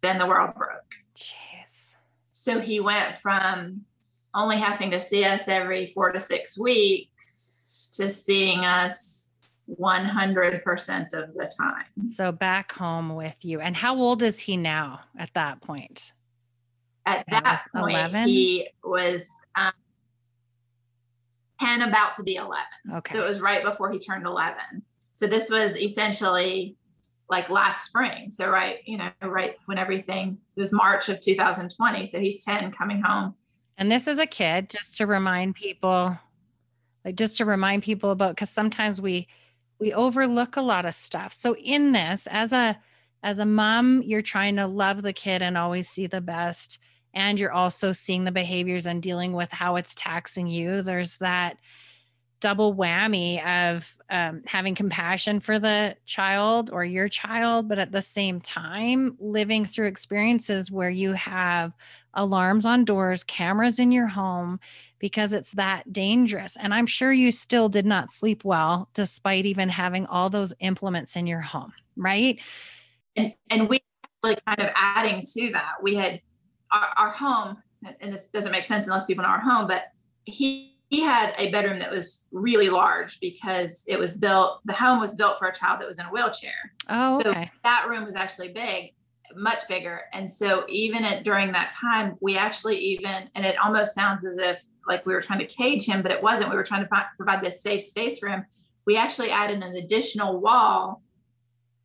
[SPEAKER 2] then the world broke
[SPEAKER 1] jeez
[SPEAKER 2] so he went from only having to see us every four to six weeks to seeing us 100% of the time.
[SPEAKER 1] So back home with you. And how old is he now at that point?
[SPEAKER 2] At that point, 11? he was um, 10, about to be 11. Okay. So it was right before he turned 11. So this was essentially like last spring. So right, you know, right when everything it was March of 2020. So he's 10 coming home.
[SPEAKER 1] And this is a kid, just to remind people, like just to remind people about because sometimes we we overlook a lot of stuff. So in this, as a as a mom, you're trying to love the kid and always see the best and you're also seeing the behaviors and dealing with how it's taxing you. There's that double whammy of um, having compassion for the child or your child, but at the same time, living through experiences where you have alarms on doors, cameras in your home, because it's that dangerous. And I'm sure you still did not sleep well, despite even having all those implements in your home, right?
[SPEAKER 2] And, and we like kind of adding to that, we had our, our home, and this doesn't make sense unless people know our home, but he he had a bedroom that was really large because it was built the home was built for a child that was in a wheelchair
[SPEAKER 1] oh okay.
[SPEAKER 2] so that room was actually big much bigger. And so even at, during that time we actually even and it almost sounds as if like we were trying to cage him but it wasn't. We were trying to provide this safe space for him. We actually added an additional wall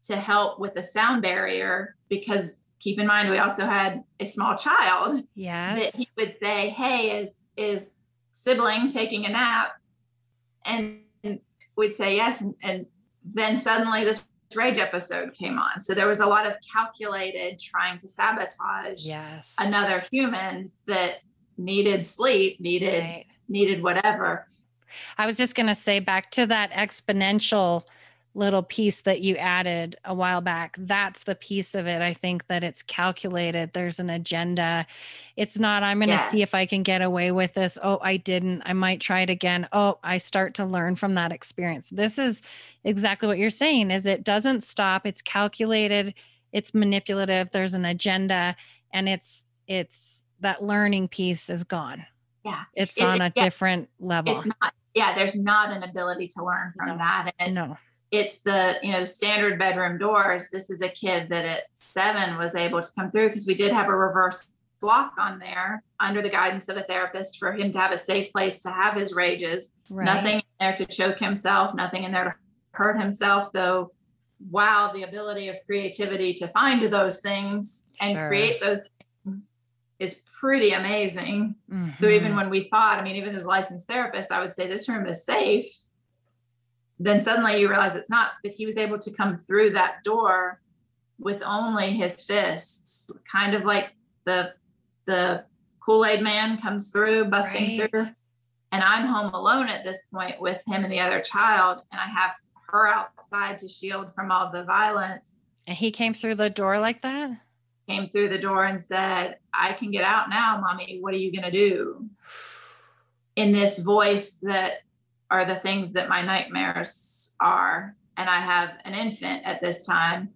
[SPEAKER 2] to help with the sound barrier because keep in mind we also had a small child
[SPEAKER 1] yes.
[SPEAKER 2] that he would say hey is is sibling taking a nap? And we'd say yes and then suddenly this rage episode came on. So there was a lot of calculated trying to sabotage
[SPEAKER 1] yes.
[SPEAKER 2] another human that needed sleep needed right. needed whatever.
[SPEAKER 1] I was just going to say back to that exponential little piece that you added a while back that's the piece of it i think that it's calculated. There's an agenda. It's not i'm going to yeah. see if i can get away with this. Oh i didn't. I might try it again. Oh i start to learn from that experience. This is exactly what you're saying is it doesn't stop. It's calculated. It's manipulative. There's an agenda and it's it's that learning piece is gone.
[SPEAKER 2] Yeah.
[SPEAKER 1] It's it, on a yeah, different level.
[SPEAKER 2] It's not yeah there's not an ability to learn from
[SPEAKER 1] no,
[SPEAKER 2] that
[SPEAKER 1] and no
[SPEAKER 2] it's the you know the standard bedroom doors this is a kid that at seven was able to come through because we did have a reverse block on there under the guidance of a therapist for him to have a safe place to have his rages. Right. Nothing in there to choke himself, nothing in there to hurt himself, though. Wow, the ability of creativity to find those things and sure. create those things is pretty amazing. Mm-hmm. So even when we thought, I mean, even as a licensed therapist, I would say this room is safe. Then suddenly you realize it's not, but he was able to come through that door with only his fists, kind of like the the Kool-Aid man comes through, busting right. through. And I'm home alone at this point with him and the other child, and I have her outside to shield from all the violence.
[SPEAKER 1] And he came through the door like that?
[SPEAKER 2] Came through the door and said, I can get out now, mommy. What are you going to do? [sighs] In this voice that are the things that my nightmares are. And I have an infant at this time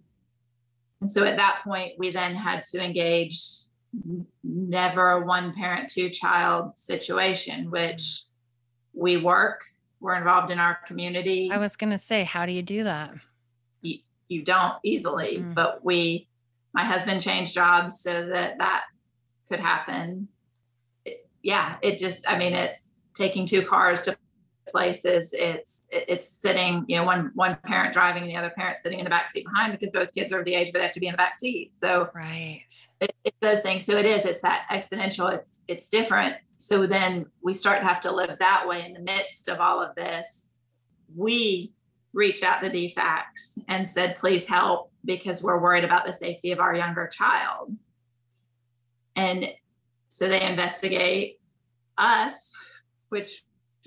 [SPEAKER 2] and so at that point, we then had to engage never a one parent, two child situation, which we work, we're involved in our community.
[SPEAKER 1] I was going to say, how do you do that?
[SPEAKER 2] You, you don't easily, mm-hmm. but we, my husband changed jobs so that that could happen. It, yeah, it just, I mean, it's taking two cars to places it's it's sitting you know one one parent driving and the other parent sitting in the back seat behind because both kids are of the age where they have to be in the back seat so
[SPEAKER 1] right.
[SPEAKER 2] it, it's those things so it is it's that exponential it's it's different. So then we start to have to live that way in the midst of all of this. We reached out to DFACS and said please help because we're worried about the safety of our younger child. And so they investigate us which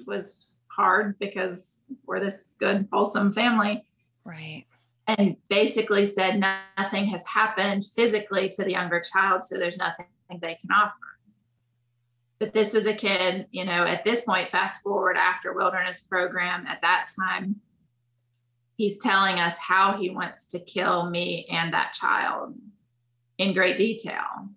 [SPEAKER 2] was hard because we're this good, wholesome family.
[SPEAKER 1] Right.
[SPEAKER 2] And basically said nothing has happened physically to the younger child, so there's nothing they can offer. But this was a kid, you know, at this point, fast forward after wilderness program, at that time, he's telling us how he wants to kill me and that child in great detail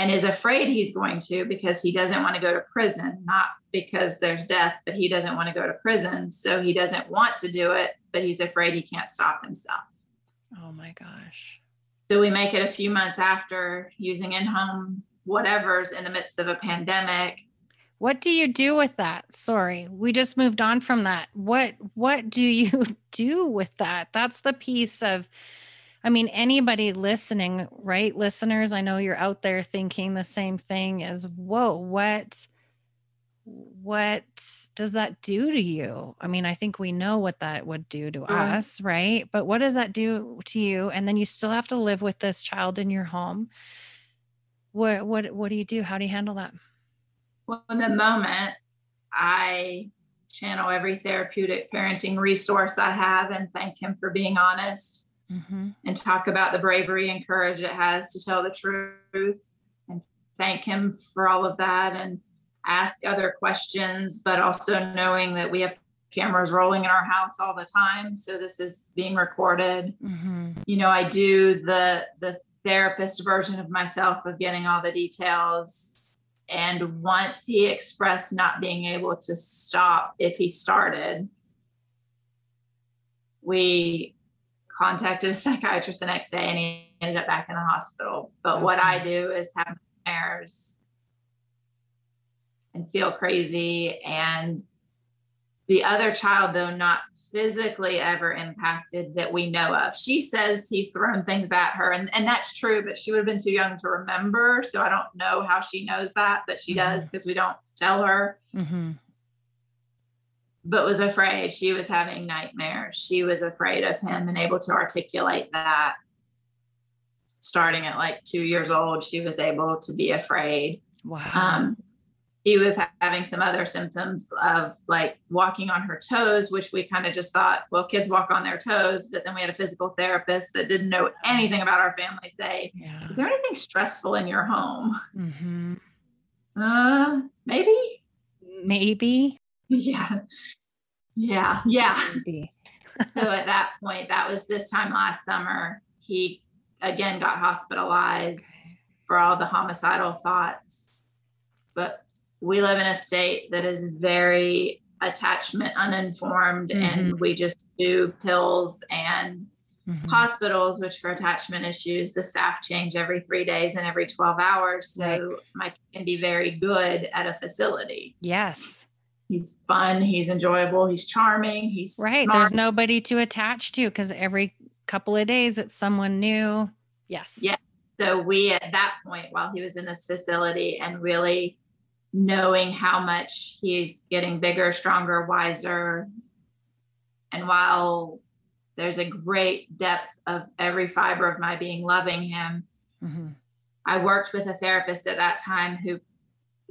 [SPEAKER 2] and is afraid he's going to because he doesn't want to go to prison, not because there's death, but he doesn't want to go to prison. So he doesn't want to do it, but he's afraid he can't stop himself.
[SPEAKER 1] Oh my gosh.
[SPEAKER 2] So we make it a few months after using in home whatever's in the midst of a pandemic.
[SPEAKER 1] What do you do with that? Sorry, we just moved on from that. What what do you [laughs] do with that? That's the piece of I mean, anybody listening, right? Listeners, I know you're out there thinking the same thing as, whoa, what, what does that do to you? I mean, I think we know what that would do to us, right? But what does that do to you? And then you still have to live with this child in your home. What, what, what do you do? How do you handle that?
[SPEAKER 2] Well, in the moment, I channel every therapeutic parenting resource I have and thank him for being honest mm-hmm. and talk about the bravery and courage it has to tell the truth and thank him for all of that and ask other questions, but also knowing that we have cameras rolling in our house all the time. So this is being recorded. Mm-hmm. You know, I do the the therapist version of myself of getting all the details. And once he expressed not being able to stop if he started, we contacted a [laughs] psychiatrist the next day and he ended up back in the hospital. But okay. what I do is have nightmares and feel crazy. And the other child, though not physically ever impacted that we know of, she says he's thrown things at her. And, and that's true, but she would have been too young to remember. So I don't know how she knows that, but she mm-hmm. does because we don't tell her. Mm-hmm but was afraid she was having nightmares. She was afraid of him and able to articulate that. Starting at like two years old, she was able to be afraid.
[SPEAKER 1] Wow.
[SPEAKER 2] Um, she was having some other symptoms of like walking on her toes, which we kind of just thought, well, kids walk on their toes. But then we had a physical therapist that didn't know anything about our family say, yeah. Is there anything stressful in your home? Mm-hmm. Uh, maybe.
[SPEAKER 1] Maybe.
[SPEAKER 2] Yeah. Yeah. Yeah. [laughs] so at that point, that was this time last summer, he again got hospitalized for all the homicidal thoughts. But we live in a state that is very attachment uninformed mm-hmm. and we just do pills and Mm-hmm. Hospitals, which for attachment issues, the staff change every three days and every 12 hours. So right. Mike can be very good at a facility.
[SPEAKER 1] Yes.
[SPEAKER 2] He's fun. He's enjoyable. He's charming. He's
[SPEAKER 1] right. Smart. There's nobody to attach to because every couple of days it's someone new. Yes.
[SPEAKER 2] Yes. So we, at that point, while he was in this facility and really knowing how much he's getting bigger, stronger, wiser, and while there's a great depth of every fiber of my being loving him. Mm-hmm. I worked with a therapist at that time who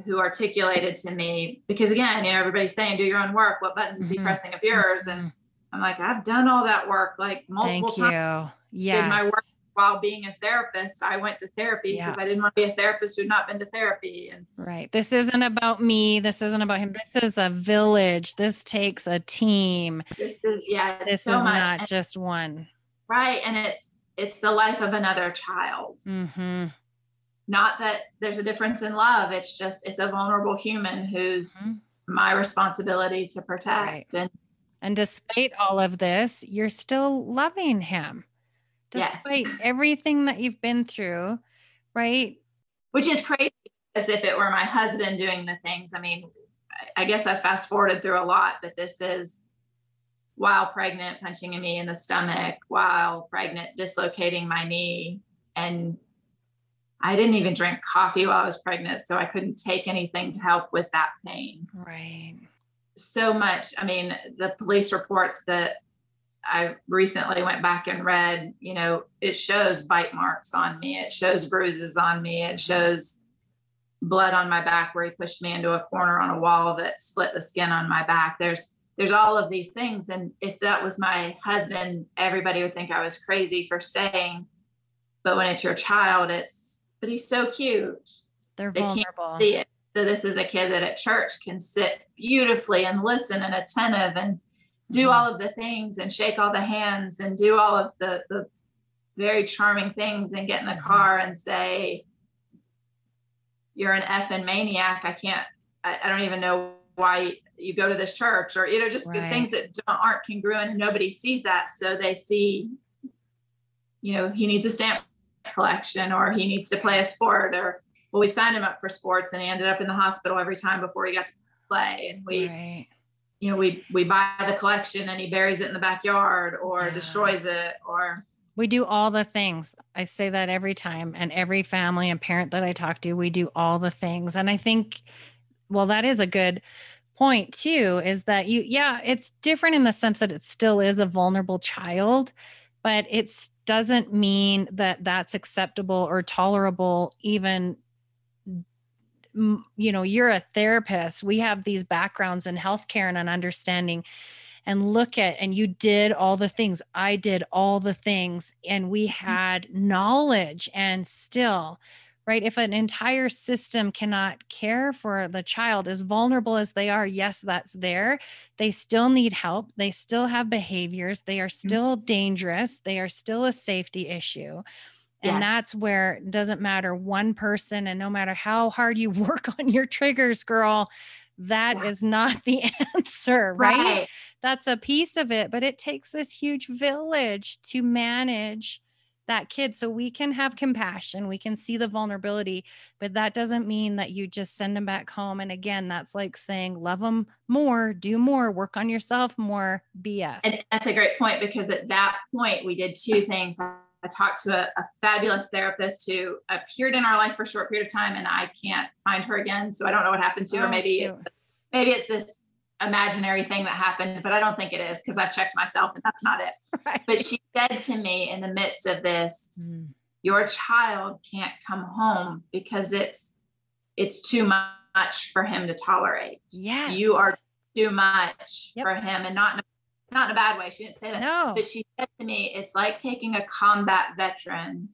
[SPEAKER 2] who articulated to me because again, you know, everybody's saying do your own work. What buttons is he mm-hmm. pressing of yours? And mm-hmm. I'm like, I've done all that work like multiple
[SPEAKER 1] Thank
[SPEAKER 2] times.
[SPEAKER 1] You. Yes.
[SPEAKER 2] Did my work while being a therapist, I went to therapy because yeah. I didn't want to be a therapist who'd not been to therapy. And
[SPEAKER 1] right. This isn't about me. This isn't about him. This is a village. This takes a team.
[SPEAKER 2] This is yeah.
[SPEAKER 1] This
[SPEAKER 2] so
[SPEAKER 1] is
[SPEAKER 2] much.
[SPEAKER 1] not
[SPEAKER 2] and,
[SPEAKER 1] just one.
[SPEAKER 2] Right. And it's it's the life of another child.
[SPEAKER 1] Mm-hmm.
[SPEAKER 2] Not that there's a difference in love. It's just it's a vulnerable human who's mm-hmm. my responsibility to protect. Right. And
[SPEAKER 1] and despite all of this, you're still loving him despite yes. everything that you've been through, right?
[SPEAKER 2] Which is crazy as if it were my husband doing the things. I mean, I guess I fast forwarded through a lot, but this is while pregnant, punching me in the stomach, while pregnant, dislocating my knee. And I didn't even drink coffee while I was pregnant. So I couldn't take anything to help with that pain.
[SPEAKER 1] Right.
[SPEAKER 2] So much. I mean, the police reports that I recently went back and read, you know, it shows bite marks on me, it shows bruises on me, it mm-hmm. shows blood on my back where he pushed me into a corner on a wall that split the skin on my back. There's there's all of these things and if that was my husband, everybody would think I was crazy for staying. But when it's your child, it's but he's so cute.
[SPEAKER 1] They're they vulnerable.
[SPEAKER 2] see it. So this is a kid that at church can sit beautifully and listen and attentive and do mm-hmm. all of the things and shake all the hands and do all of the, the very charming things and get in the mm-hmm. car and say, you're an effing maniac. I can't, I, I, don't even know why you go to this church or, you know, just right. things that aren't congruent and nobody sees that. So they see, you know, he needs a stamp collection or he needs to play a sport or, well, we signed him up for sports and he ended up in the hospital every time before he got to play. And we, right you know, we we buy the collection and he buries it in the backyard or yeah. destroys it or
[SPEAKER 1] we do all the things. I say that every time and every family and parent that I talk to, we do all the things. And I think well that is a good point too is that you yeah, it's different in the sense that it still is a vulnerable child, but it doesn't mean that that's acceptable or tolerable even you know you're a therapist we have these backgrounds in healthcare and an understanding and look at and you did all the things i did all the things and we mm-hmm. had knowledge and still right if an entire system cannot care for the child as vulnerable as they are yes that's there they still need help they still have behaviors they are mm-hmm. still dangerous they are still a safety issue and yes. that's where it doesn't matter one person and no matter how hard you [laughs] work on your triggers girl that yeah. is not the [laughs] answer right? right that's a piece of it but it takes this huge village to manage that kid so we can have compassion we can see the vulnerability but that doesn't mean that you just send them back home and again that's like saying love them more do more work on yourself more bs
[SPEAKER 2] and that's a great point because at that point we did two things I talked to a, a, fabulous therapist who appeared in our life for a short period of time, and I can't find her again. So I don't know what happened to oh, her. Maybe maybe it's this imaginary thing that happened, but I don't think it is because I've checked myself and that's not it. [laughs] Right. But she said to me in the midst of this, mm. your child can't come home because it's it's too much for him to tolerate.
[SPEAKER 1] Yeah.
[SPEAKER 2] You are too much yep. for him and not not in a bad way. She didn't say that.
[SPEAKER 1] No.
[SPEAKER 2] But she said to me, it's like taking a combat veteran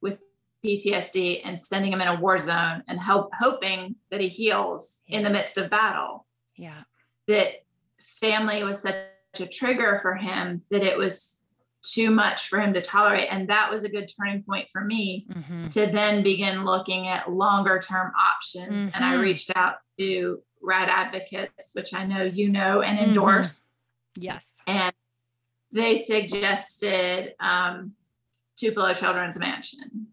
[SPEAKER 2] with PTSD and sending him in a war zone and hope, hoping that he heals yeah. in the midst of battle.
[SPEAKER 1] Yeah.
[SPEAKER 2] That family was such a trigger for him that it was too much for him to tolerate. And that was a good turning point for me mm-hmm. to then begin looking at longer term options. Mm-hmm. And I mm-hmm. reached out to RAD advocates, which I know you know and mm-hmm. endorse.
[SPEAKER 1] Yes.
[SPEAKER 2] And they suggested um, Tupelo Children's Mansion.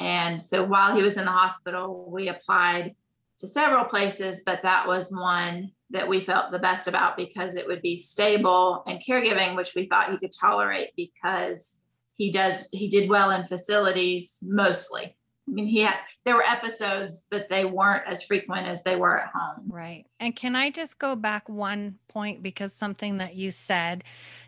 [SPEAKER 2] And so while he was in the hospital, we applied to several places, but that was one that we felt the best about because it would be stable and caregiving, which we thought he could tolerate because he does he did well in facilities mostly. I mean, he had there were episodes, but they weren't as frequent as they were at home.
[SPEAKER 1] Right. And can I just go back one point because something that you said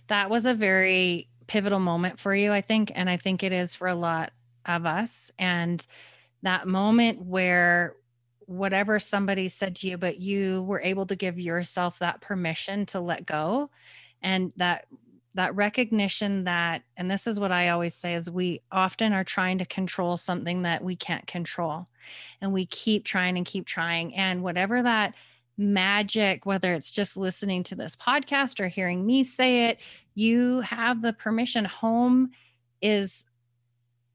[SPEAKER 1] that was a very pivotal moment for you, I think, and I think it is for a lot of us. And that moment where whatever somebody said to you, but you were able to give yourself that permission to let go. And that that recognition that and this is what i always say is we often are trying to control something that we can't control. And we keep trying and keep trying. And whatever that magic whether it's just listening to this podcast or hearing me say it you have the permission. Home is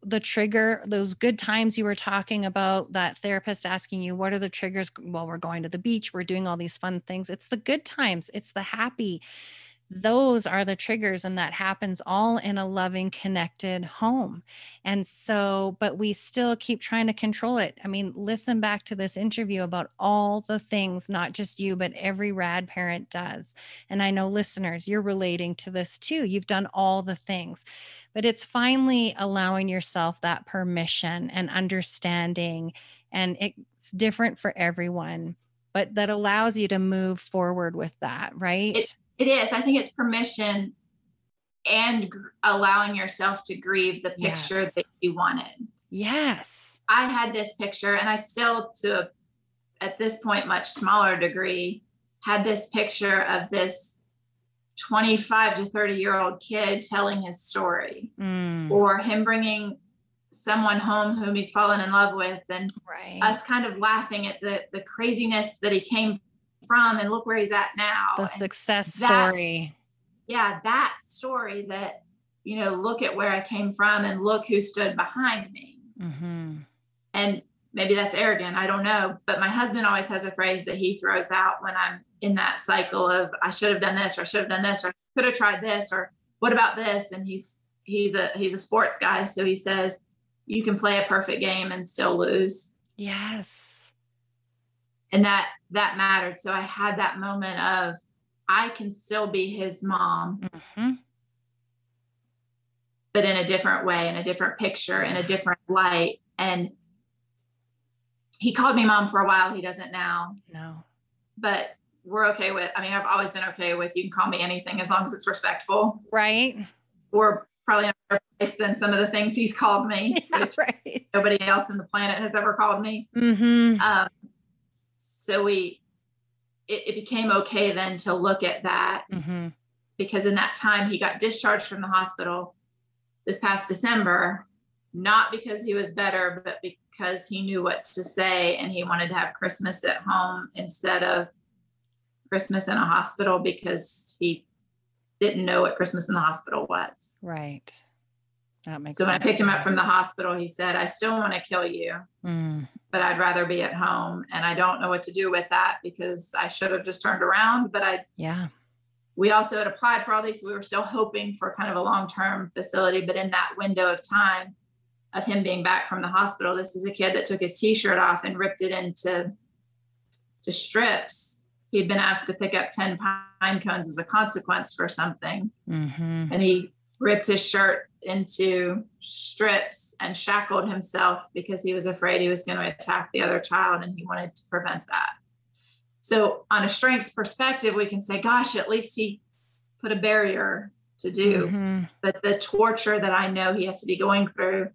[SPEAKER 1] the trigger those good times you were talking about that therapist asking you what are the triggers well we're going to the beach? We're doing all these fun things. It's the good times. It's the happy those are the triggers and that happens all in a loving connected home. And so but we still keep trying to control it. I mean listen back to this interview about all the things not just you but every rad parent does. And i know listeners you're relating to this too. You've done all the things but it's finally allowing yourself that permission and understanding and it's different for everyone but that allows you to move forward with that right
[SPEAKER 2] it is. I think it's permission and gr- allowing yourself to grieve the picture yes. that you wanted.
[SPEAKER 1] Yes.
[SPEAKER 2] I had this picture, and I still, to a, at this point, much smaller degree, had this picture of this 25 to 30 year old kid telling his story mm. or him bringing someone home whom he's fallen in love with and right. us kind of laughing at the the craziness that he came from and look where he's at now.
[SPEAKER 1] The and success that, story.
[SPEAKER 2] Yeah, that story that, you know, look at where I came from and look who stood behind me. Mm-hmm. And maybe that's arrogant. I don't know. But my husband always has a phrase that he throws out when I'm in that cycle of I should have done this or I should have done this or I could have tried this or what about this? And he's he's a he's a sports guy. So he says you can play a perfect game and still lose.
[SPEAKER 1] Yes
[SPEAKER 2] and that that mattered. So i had that moment of i can still be his mom mm-hmm. but in a different way in a different picture in a different light. And he called me mom for a while. He doesn't now.
[SPEAKER 1] No.
[SPEAKER 2] But we're okay with i mean i've always been okay with you can call me anything as long as it's respectful.
[SPEAKER 1] Right.
[SPEAKER 2] We're probably in a better place than some of the things he's called me [laughs]
[SPEAKER 1] yeah, right.
[SPEAKER 2] nobody else in the planet has ever called me.
[SPEAKER 1] Mm-hmm. um,
[SPEAKER 2] so we it, it, became okay then to look at that mm-hmm. because in that time he got discharged from the hospital this past december not because he was better but because he knew what to say and he wanted to have christmas at home instead of christmas in a hospital because he didn't know what christmas in the hospital was
[SPEAKER 1] right that makes
[SPEAKER 2] so
[SPEAKER 1] when
[SPEAKER 2] I picked him up from the hospital, he said, I still want to kill you, mm. but I'd rather be at home. And I don't know what to do with that because I should have just turned around. But I,
[SPEAKER 1] yeah.
[SPEAKER 2] We also had applied for all these. So we were still hoping for kind of a long term facility. But in that window of time of him being back from the hospital, this is a kid that took his t shirt off and ripped it into to strips. He'd been asked to pick up 10 pine cones as a consequence for something. Mm-hmm. And he ripped his shirt into strips and shackled himself because he was afraid he was going to attack the other child and he wanted to prevent that. So, on a strengths perspective, we can say, gosh, at least he put a barrier to do. Mm-hmm. But the torture that I know he has to be going through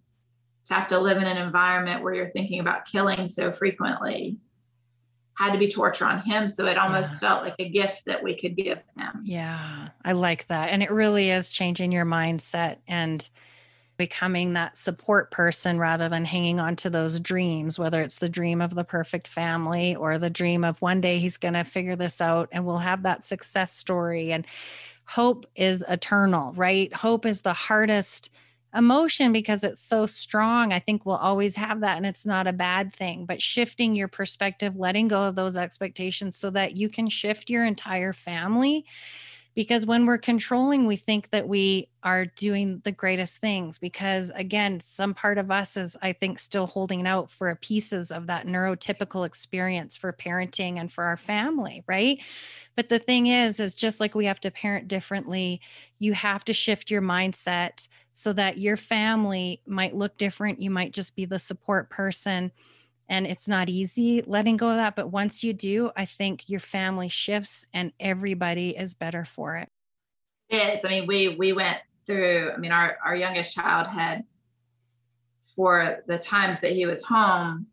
[SPEAKER 2] to have to live in an environment where you're thinking about killing so frequently had to be torture on him. So it almost yeah. felt like a gift that we could give him.
[SPEAKER 1] Yeah, I like that. And it really is changing your mindset and becoming that support person rather than hanging on to those dreams, whether it's the dream of the perfect family or the dream of one day he's going to figure this out and we'll have that success story. And hope is eternal, right? Hope is the hardest emotion because it's so strong i think we'll always have that and it's not a bad thing but shifting your perspective letting go of those expectations so that you can shift your entire family because when we're controlling we think that we are doing the greatest things because again some part of us is i think still holding out for pieces of that neurotypical experience for parenting and for our family right? But the thing is is just like we have to parent differently you have to shift your mindset so that your family might look different. You might just be the support person and it's not easy letting go of that but once you do i think your family shifts and everybody is better for it.
[SPEAKER 2] It is. I mean we we went through i mean our our youngest child had for the times that he was home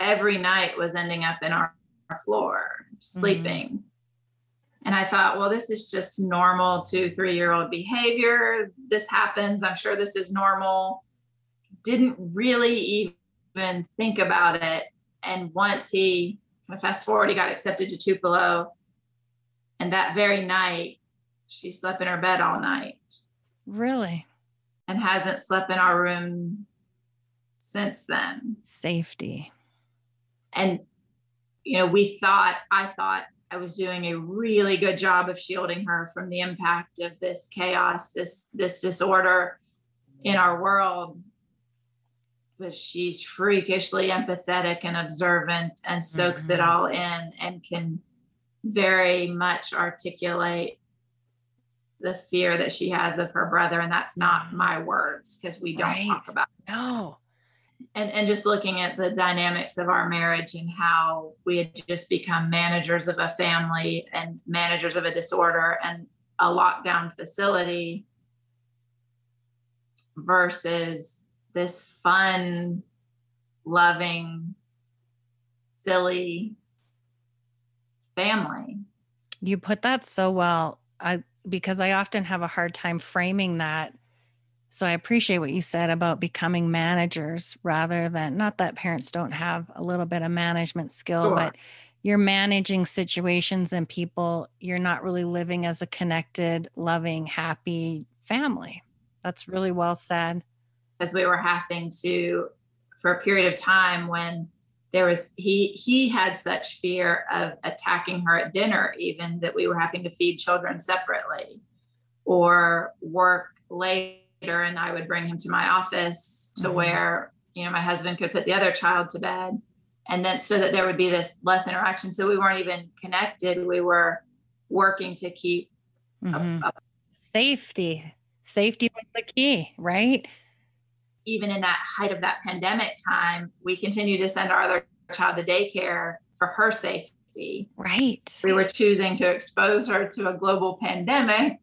[SPEAKER 2] every night was ending up in our, our floor sleeping. Mm-hmm. and i thought well this is just normal two three year old behavior. This happens. I'm sure this is normal. Didn't really even think about it. And once he fast forward, he got accepted to Tupelo. And that very night, she slept in her bed all night.
[SPEAKER 1] Really?
[SPEAKER 2] And hasn't slept in our room since then.
[SPEAKER 1] Safety.
[SPEAKER 2] And, you know, we thought, I thought I was doing a really good job of shielding her from the impact of this chaos, this this disorder in our world but she's freakishly empathetic and observant and soaks mm-hmm. it all in and can very much articulate the fear that she has of her brother and that's not mm-hmm. my words because we don't right. talk about
[SPEAKER 1] it. no
[SPEAKER 2] and and just looking at the dynamics of our marriage and how we had just become managers of a family and managers of a disorder and a lockdown facility versus this fun, loving, silly family.
[SPEAKER 1] You put that so well. I because I often have a hard time framing that. So I appreciate what you said about becoming managers rather than not that parents don't have a little bit of management skill, sure. but you're managing situations and people. You're not really living as a connected, loving, happy family. That's really well said
[SPEAKER 2] because we were having to for a period of time when there was he he had such fear of attacking her at dinner even that we were having to feed children separately or work later. And i would bring him to my office to mm-hmm. where you know my husband could put the other child to bed. And then so that there would be this less interaction. So we weren't even connected. We were working to keep
[SPEAKER 1] mm-hmm. a, a, safety. Safety was the key right
[SPEAKER 2] even in that height of that pandemic time, we continued to send our other child to daycare for her safety.
[SPEAKER 1] Right.
[SPEAKER 2] We were choosing to expose her to a global pandemic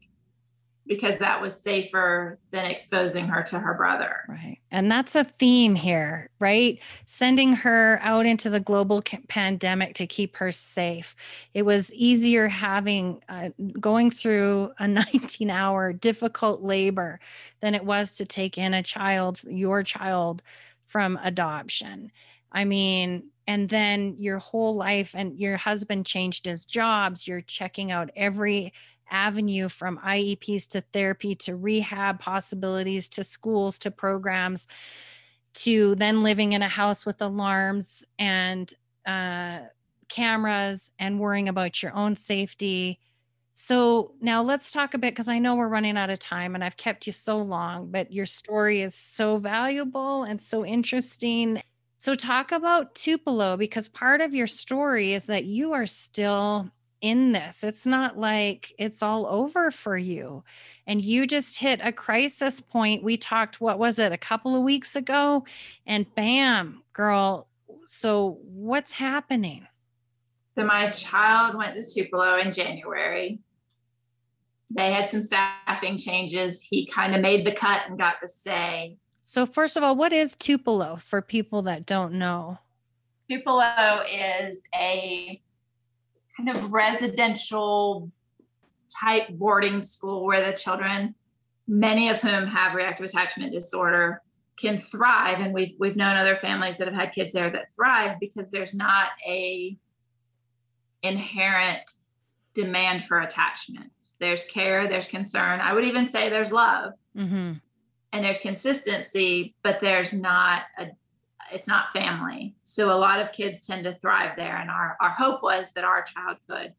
[SPEAKER 2] because that was safer than exposing her to her brother.
[SPEAKER 1] Right. And that's a theme here, right? Sending her out into the global pandemic to keep her safe. It was easier having uh, going through a [laughs] 19 hour difficult labor than it was to take in a child, your child from adoption. I mean, and then your whole life and your husband changed his jobs you're checking out every avenue from IEPs to therapy to rehab possibilities to schools to programs to then living in a house with alarms and uh, cameras and worrying about your own safety. So now let's talk a bit because I know we're running out of time and I've kept you so long, but your story is so valuable and so interesting. So, talk about Tupelo because part of your story is that you are still in this. It's not like it's all over for you. And you just hit a crisis point. We talked, what was it, a couple of weeks ago? And bam, girl. So, what's happening?
[SPEAKER 2] So, my child went to Tupelo in January. They had some staffing changes. He kind of made the cut and got to stay.
[SPEAKER 1] So, first of all, what is Tupelo for people that don't know?
[SPEAKER 2] Tupelo is a kind of residential type boarding school where the children, many of whom have reactive attachment disorder, can thrive. And we've we've known other families that have had kids there that thrive because there's not a inherent demand for attachment. There's care, there's concern. I would even say there's love. Mm-hmm. And there's consistency, but there's not a it's not family. So a lot of kids tend to thrive there. And our, our hope was that our child could.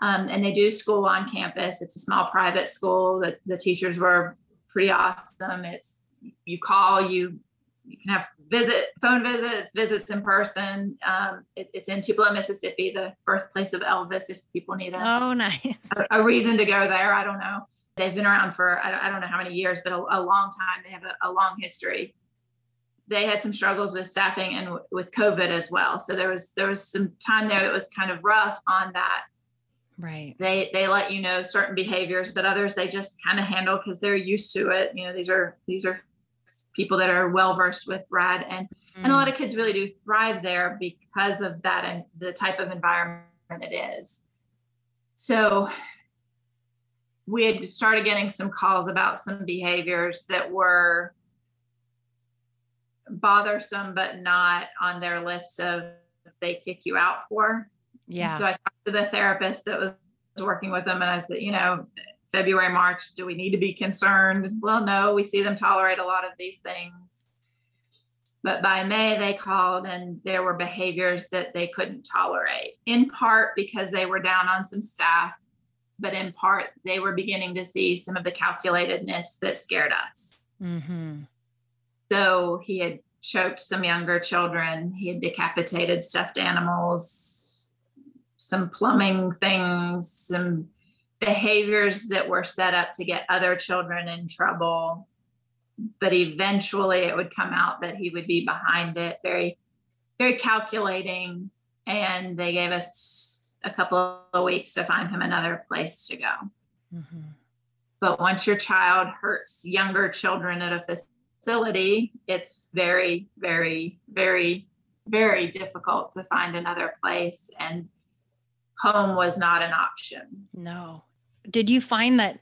[SPEAKER 2] Um, and they do school on campus. It's a small private school. that the teachers were pretty awesome. It's you call, you you can have visit phone visits, visits in person. Um, it, it's in Tupelo, Mississippi, the birthplace of Elvis. If people need a
[SPEAKER 1] oh nice
[SPEAKER 2] a, a reason to go there, I don't know. They've been around for I don't, I don't know how many years, but a, a long time. They have a, a, long history. They had some struggles with staffing and w- with COVID as well. So there was there was some time there that was kind of rough on that.
[SPEAKER 1] Right.
[SPEAKER 2] They they let you know certain behaviors, but others they just kind of handle because they're used to it. You know, these are these are people that are well versed with rad and mm. and a lot of kids really do thrive there because of that and the type of environment it is so we had started getting some calls about some behaviors that were bothersome but not on their list of they kick you out for
[SPEAKER 1] yeah
[SPEAKER 2] and so i talked to the therapist that was working with them and i said you know February, March, do we need to be concerned? Well, no, we see them tolerate a lot of these things. But by May, they called and there were behaviors that they couldn't tolerate, in part because they were down on some staff, but in part, they were beginning to see some of the calculatedness that scared us.
[SPEAKER 1] Mm-hmm.
[SPEAKER 2] So he had choked some younger children, he had decapitated stuffed animals, some plumbing things, some behaviors that were set up to get other children in trouble. But eventually it would come out that he would be behind it, very, very calculating. And they gave us a couple of weeks to find him another place to go. Mm-hmm. But once your child hurts younger children at a facility, it's very, very, very, very difficult to find another place. And home was not an option.
[SPEAKER 1] No, did you find that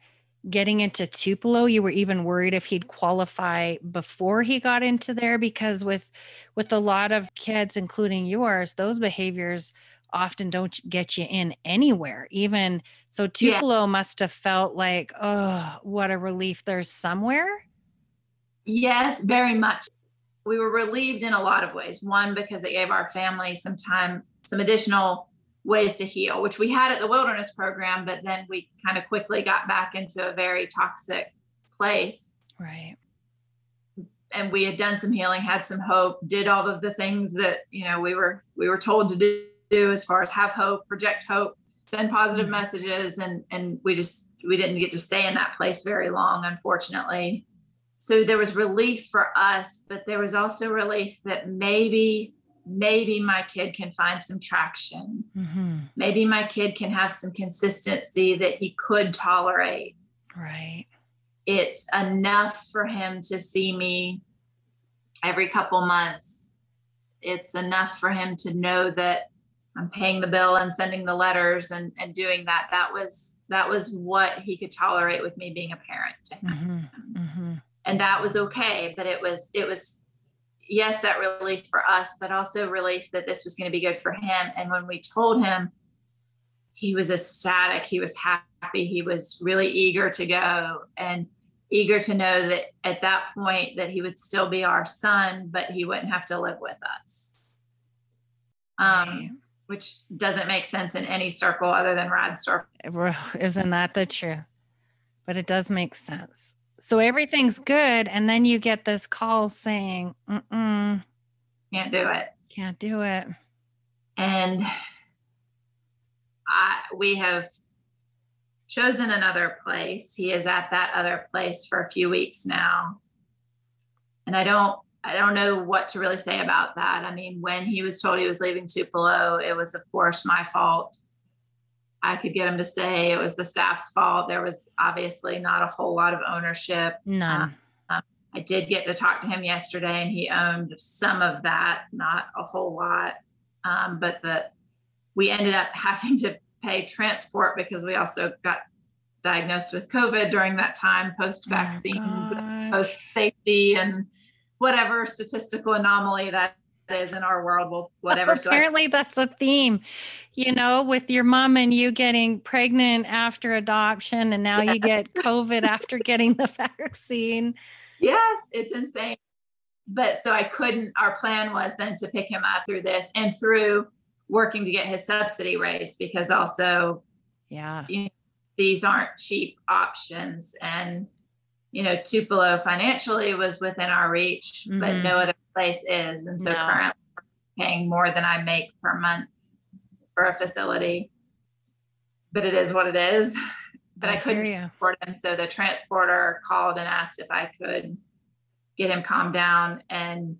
[SPEAKER 1] getting into Tupelo, you were even worried if he'd qualify before he got into there? Because with with a lot of kids, including yours, those behaviors often don't get you in anywhere. Even so, Tupelo yeah. must have felt like, oh, what a relief. There's somewhere.
[SPEAKER 2] Yes, very much. We were relieved in a lot of ways. One, because it gave our family some time, some additional ways to heal, which we had at the wilderness program, but then we kind of quickly got back into a very toxic place.
[SPEAKER 1] Right.
[SPEAKER 2] And we had done some healing, had some hope, did all of the things that, you know, we were we were told to do as far as have hope, project hope, send positive mm-hmm. messages and and we just we didn't get to stay in that place very long unfortunately. So there was relief for us, but there was also relief that maybe maybe my kid can find some traction. Mm-hmm. Maybe my kid can have some consistency that he could tolerate.
[SPEAKER 1] Right.
[SPEAKER 2] It's enough for him to see me every couple months. It's enough for him to know that I'm paying the bill and sending the letters and, and doing that. That was that was what he could tolerate with me being a parent to him. Mm-hmm. Mm-hmm. And that was okay. But it was it was yes, that relief for us, but also relief that this was going to be good for him. And when we told him, he was ecstatic. He was happy. He was really eager to go and eager to know that at that point that he would still be our son, but he wouldn't have to live with us. Um, which doesn't make sense in any circle other than Rad circle. [laughs]
[SPEAKER 1] Isn't that the truth? But it does make sense so everything's good and then you get this call saying Mm-mm,
[SPEAKER 2] can't do it.
[SPEAKER 1] Can't do it.
[SPEAKER 2] And I, we have chosen another place. He is at that other place for a few weeks now. And i don't i don't know what to really say about that. I mean when he was told he was leaving tupelo it was of course my fault I could get him to stay. It was the staff's fault. There was obviously not a whole lot of ownership.
[SPEAKER 1] None.
[SPEAKER 2] Uh, I did get to talk to him yesterday, and he owned some of that, not a whole lot. Um, but the we ended up [laughs] having to pay transport because we also got diagnosed with COVID during that time, post vaccines, oh post safety, and whatever statistical anomaly that is in our world well [laughs] whatever
[SPEAKER 1] apparently so I- that's a theme you know with your mom and you getting pregnant after adoption and now you get [laughs] covid after getting the vaccine
[SPEAKER 2] yes it's insane but so i couldn't our plan was then to pick him up through this and through working to get his subsidy raised because also
[SPEAKER 1] Yeah.
[SPEAKER 2] You know, these aren't cheap options. And, you know, Tupelo financially was within our reach, mm-hmm. but no other place is. And so no. currently paying more than I make per month for a facility. But it is what it is. [laughs] but I, I couldn't transport him. So the transporter called and asked if I could get him calmed down. And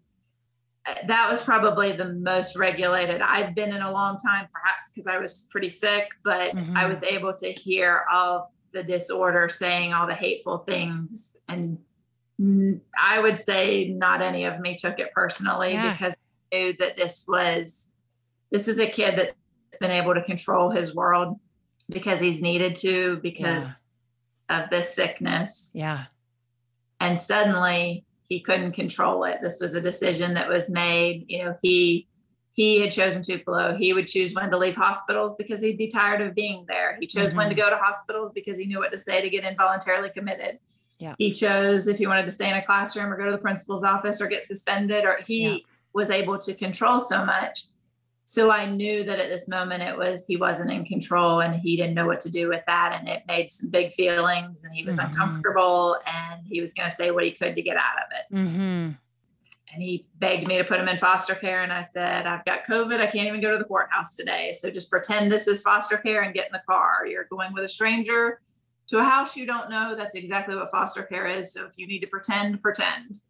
[SPEAKER 2] uh, that was probably the most regulated I've been in a long time, perhaps because I was pretty sick, but mm-hmm. I was able to hear all the disorder saying all the hateful things. And I would say not any of me took it personally yeah. because I knew that this was, this is a kid that's been able to control his world because he's needed to because yeah. of this sickness.
[SPEAKER 1] Yeah.
[SPEAKER 2] And suddenly he couldn't control it. This was a decision that was made. You know, he he had chosen Tupelo. He would choose when to leave hospitals because he'd be tired of being there. He chose mm-hmm. when to mm-hmm. go to hospitals because he knew what to say to get involuntarily committed.
[SPEAKER 1] Yeah.
[SPEAKER 2] He chose if he wanted to stay in a classroom or go to the principal's office or get suspended, or he yeah. was able to control so much so I knew that at this moment it was he wasn't in control and he didn't know what to do with that. And it made some big feelings and he was mm-hmm. uncomfortable and he was going to say what he could to get out of it.
[SPEAKER 1] Mm-hmm.
[SPEAKER 2] And he begged me to put him in foster care. And I said, I've got COVID. I can't even go to the courthouse today. So just pretend this is foster care and get in the car. You're going with a stranger to a house you don't know. That's exactly what foster care is. So if you need to pretend, pretend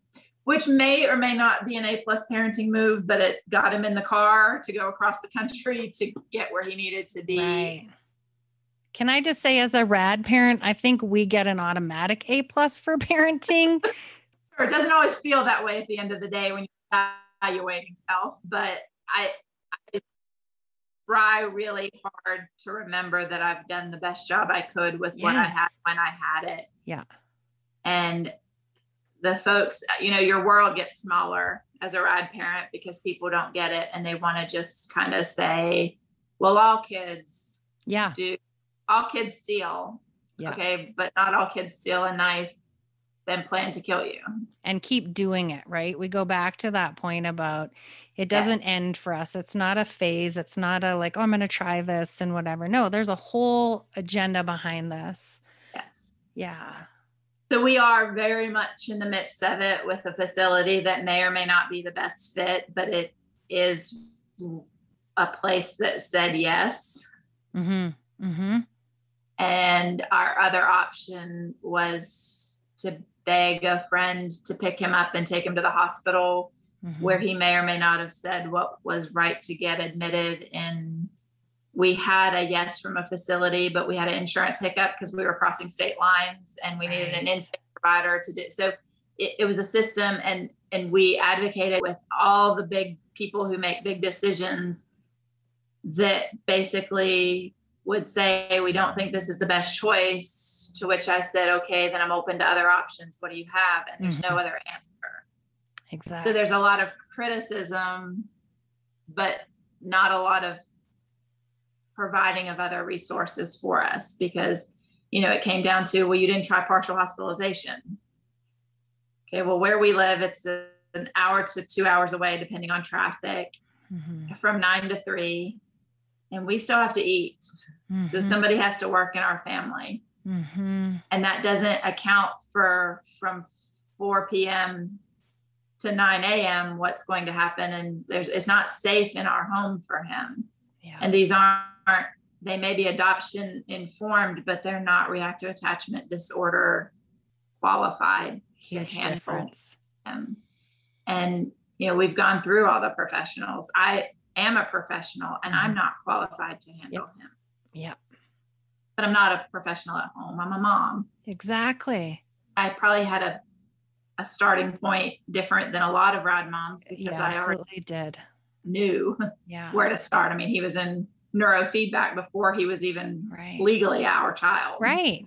[SPEAKER 2] which may or may not be an A plus parenting move, but it got him in the car to go across the country [laughs] to get where he needed to be.
[SPEAKER 1] Right. Can I just say, as a rad parent, I think we get an automatic A plus for [laughs] parenting.
[SPEAKER 2] sure, it doesn't always feel that way at the end of the day when you're evaluating self, but I try really hard to remember that I've done the best job I could with yes. what I had when I had it.
[SPEAKER 1] Yeah.
[SPEAKER 2] And the folks, you know, your world gets smaller as a rad parent because people don't get it and they want to just kind of say, well, all kids
[SPEAKER 1] yeah
[SPEAKER 2] do all kids steal. Yeah. Okay, but not all kids steal a knife then plan to kill you.
[SPEAKER 1] And keep doing it, right? We go back to that point about it doesn't yes. end for us. It's not a phase. It's not a like, oh, I'm going to try this and whatever. No, there's a whole agenda behind this.
[SPEAKER 2] Yes.
[SPEAKER 1] Yeah.
[SPEAKER 2] So we are very much in the midst of it with a facility that may or may not be the best fit, but it is a place that said yes.
[SPEAKER 1] Mm-hmm. Mm-hmm.
[SPEAKER 2] And our other option was to beg a friend to pick him up and take him to the hospital mm-hmm. where he may or may not have said what was right to get admitted in we had a yes from a facility, but we had an insurance hiccup because we were crossing state lines and we needed an in-state provider to do. So it, it was a system, and and we advocated with all the big people who make big decisions that basically would say we don't think this is the best choice. To which I said, okay, then I'm open to other options. What do you have? And there's mm-hmm. no other answer.
[SPEAKER 1] Exactly.
[SPEAKER 2] So there's a lot of criticism, but not a lot of providing of other resources for us because you know it came down to well you didn't try partial hospitalization okay well where we live it's an hour to two hours away depending on traffic mm-hmm. from nine to three and we still have to eat mm-hmm. so somebody has to work in our family
[SPEAKER 1] mm-hmm.
[SPEAKER 2] and that doesn't account for from 4 p.m to 9 a.m what's going to happen and there's it's not safe in our home for him
[SPEAKER 1] yeah.
[SPEAKER 2] and these aren't they may be adoption informed, but they're not reactive attachment disorder qualified
[SPEAKER 1] Huge to handle difference.
[SPEAKER 2] them. And you know, we've gone through all the professionals. I am a professional and I'm mm-hmm. not qualified to handle
[SPEAKER 1] yep.
[SPEAKER 2] him.
[SPEAKER 1] Yep.
[SPEAKER 2] But I'm not a professional at home. I'm a mom.
[SPEAKER 1] Exactly.
[SPEAKER 2] I probably had a a starting point different than a lot of rad moms because
[SPEAKER 1] yeah,
[SPEAKER 2] I
[SPEAKER 1] already did
[SPEAKER 2] knew
[SPEAKER 1] yeah.
[SPEAKER 2] where to start. I mean, he was in neurofeedback before he was even
[SPEAKER 1] right.
[SPEAKER 2] legally our child.
[SPEAKER 1] Right.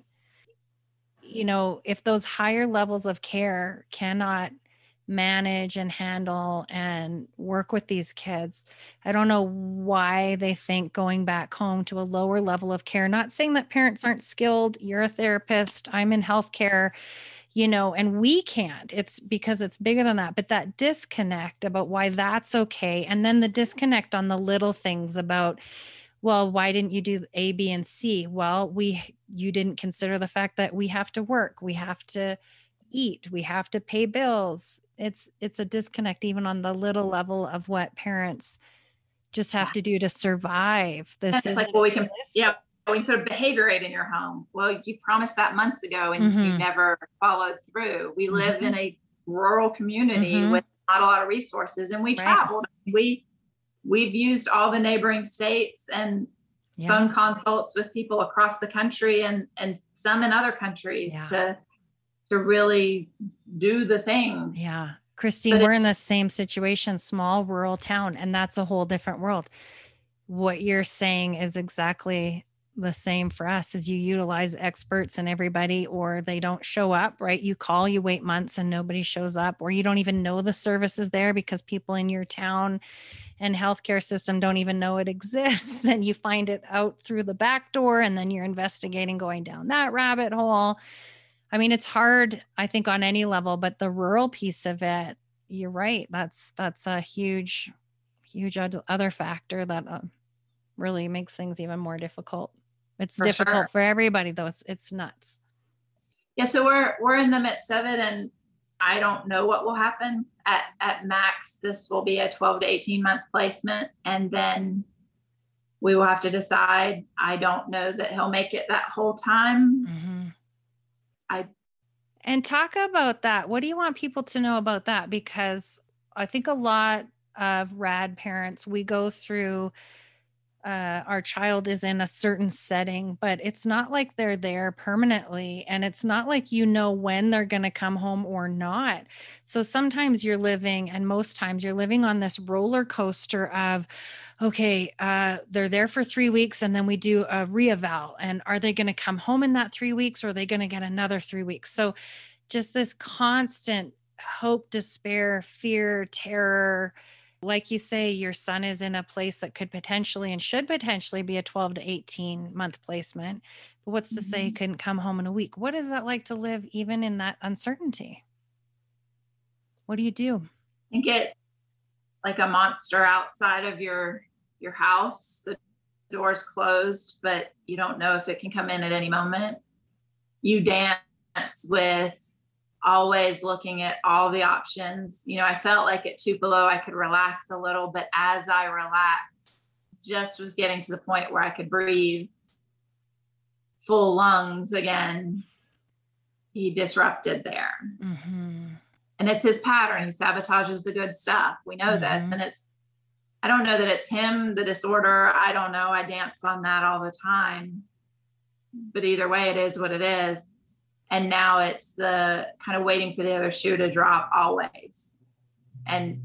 [SPEAKER 1] You know, if those higher levels of care cannot manage and handle and work with these kids, I don't know why they think going back home to a lower level of care, not saying that parents aren't skilled, you're a therapist, I'm in healthcare you know, and we can't. It's because it's bigger than that. But that disconnect about why that's okay. And then the disconnect on the little things about well, why didn't you do A, B, and C? Well, we you didn't consider the fact that we have to work, we have to eat, we have to pay bills. It's it's a disconnect even on the little level of what parents just have to do to survive. This is
[SPEAKER 2] like well, we can yeah, we put a behavior aid in your home. Well, you promised that months ago and mm-hmm. you never followed through. We live mm-hmm. in a rural community mm-hmm. with not a lot of resources and we right. traveled. We we've used all the neighboring states and yeah. phone consults with people across the country and and some in other countries yeah. to to really do the things.
[SPEAKER 1] Yeah. Christine, but we're it, in the same situation, small rural town, and that's a whole different world. What you're saying is exactly the same for us as you utilize experts and everybody or they don't show up right you call you wait months and nobody shows up or you don't even know the service is there because people in your town and healthcare system don't even know it [laughs] exists and you find it out through the back door and then you're investigating going down that rabbit hole i mean it's hard i think on any level but the rural piece of it you're right that's that's a huge huge other factor that uh, really makes things even more difficult it's for difficult sure. for everybody though. It's it's nuts.
[SPEAKER 2] Yeah, so we're we're in the midst of it and I don't know what will happen. At at max, this will be a 12 to 18 month placement. And then we will have to decide. I don't know that he'll make it that whole time. Mm-hmm. I
[SPEAKER 1] and talk about that. What do you want people to know about that? Because I think a lot of rad parents, we go through uh, our child is in a certain setting, but it's not like they're there permanently. And it's not like you know when they're going to come home or not. So sometimes you're living, and most times you're living on this roller coaster of, okay, uh, they're there for three weeks and then we do a reeval. And are they going to come home in that three weeks or are they going to get another three weeks? So just this constant hope, despair, fear, terror like you say, your son is in a place that could potentially and should potentially be a 12 to 18 month placement. But what's to mm-hmm. say he mm-hmm. couldn't come home in a week? What is that like to live even in that uncertainty? What do you do?
[SPEAKER 2] I think it's like a monster outside of your your house. The door's closed, but you don't know if it can come in at any moment. You dance with always looking at all the options. You know, I felt like at Tupelo I could relax a little, but as I relaxed, just was getting to the point where I could breathe full lungs again. He disrupted there. Mm-hmm. And it's his pattern. He sabotages the good stuff. We know mm-hmm. this. And it's, I don't know that it's him, the disorder. I don't know. I dance on that all the time. But either way, it is what it is and now it's the kind of waiting for the other shoe to drop always. And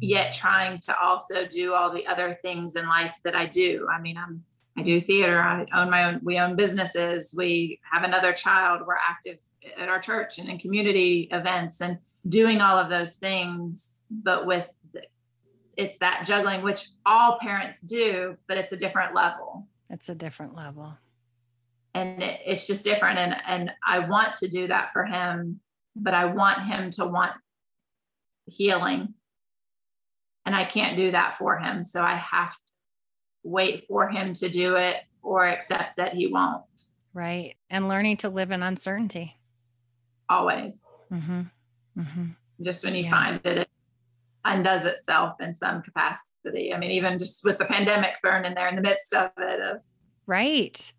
[SPEAKER 2] yet trying to also do all the other things in life that i do. I mean i'm i do theater. I own my own we own businesses. We have another child. We're active at our church and in community events and doing all of those things but with the, it's that juggling which all parents do but it's a different level.
[SPEAKER 1] It's a different level
[SPEAKER 2] and it, it's just different. And and i want to do that for him but i want him to want healing. And i can't do that for him. So i have to wait for him to do it or accept that he won't.
[SPEAKER 1] Right. And learning to live in uncertainty.
[SPEAKER 2] Always. Mm-hmm. Mm-hmm. just when you yeah. find that it undoes itself in some capacity. I mean even just with the pandemic thrown in there in the midst of it of,
[SPEAKER 1] right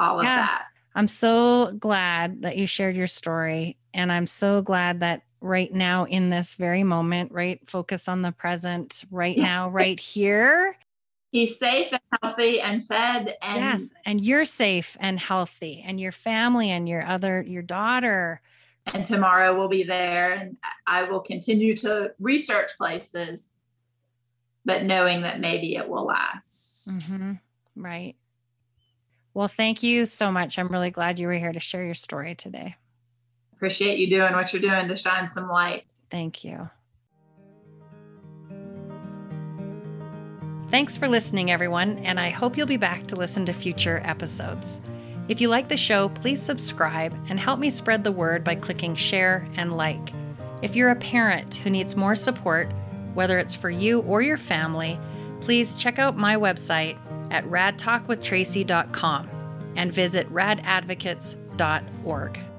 [SPEAKER 2] all of yeah. that.
[SPEAKER 1] I'm so glad that you shared your story. And I'm so glad that right now, in this very moment, right? Focus on the present right [laughs] now, right here.
[SPEAKER 2] He's safe and healthy and fed. And yes.
[SPEAKER 1] And you're safe and healthy, and your family and your other, your daughter.
[SPEAKER 2] And tomorrow we'll be there. And I will continue to research places, but knowing that maybe it will last.
[SPEAKER 1] Mm-hmm. Right. Well, thank you so much. I'm really glad you were here to share your story today.
[SPEAKER 2] Appreciate you doing what you're doing to shine some light.
[SPEAKER 1] Thank you. Thanks for listening, everyone, and I hope you'll be back to listen to future episodes. If you like the show, please subscribe and help me spread the word by clicking share and like. If you're a parent who needs more support, whether it's for you or your family, please check out my website at radtalkwithtracy.com and visit radadvocates.org.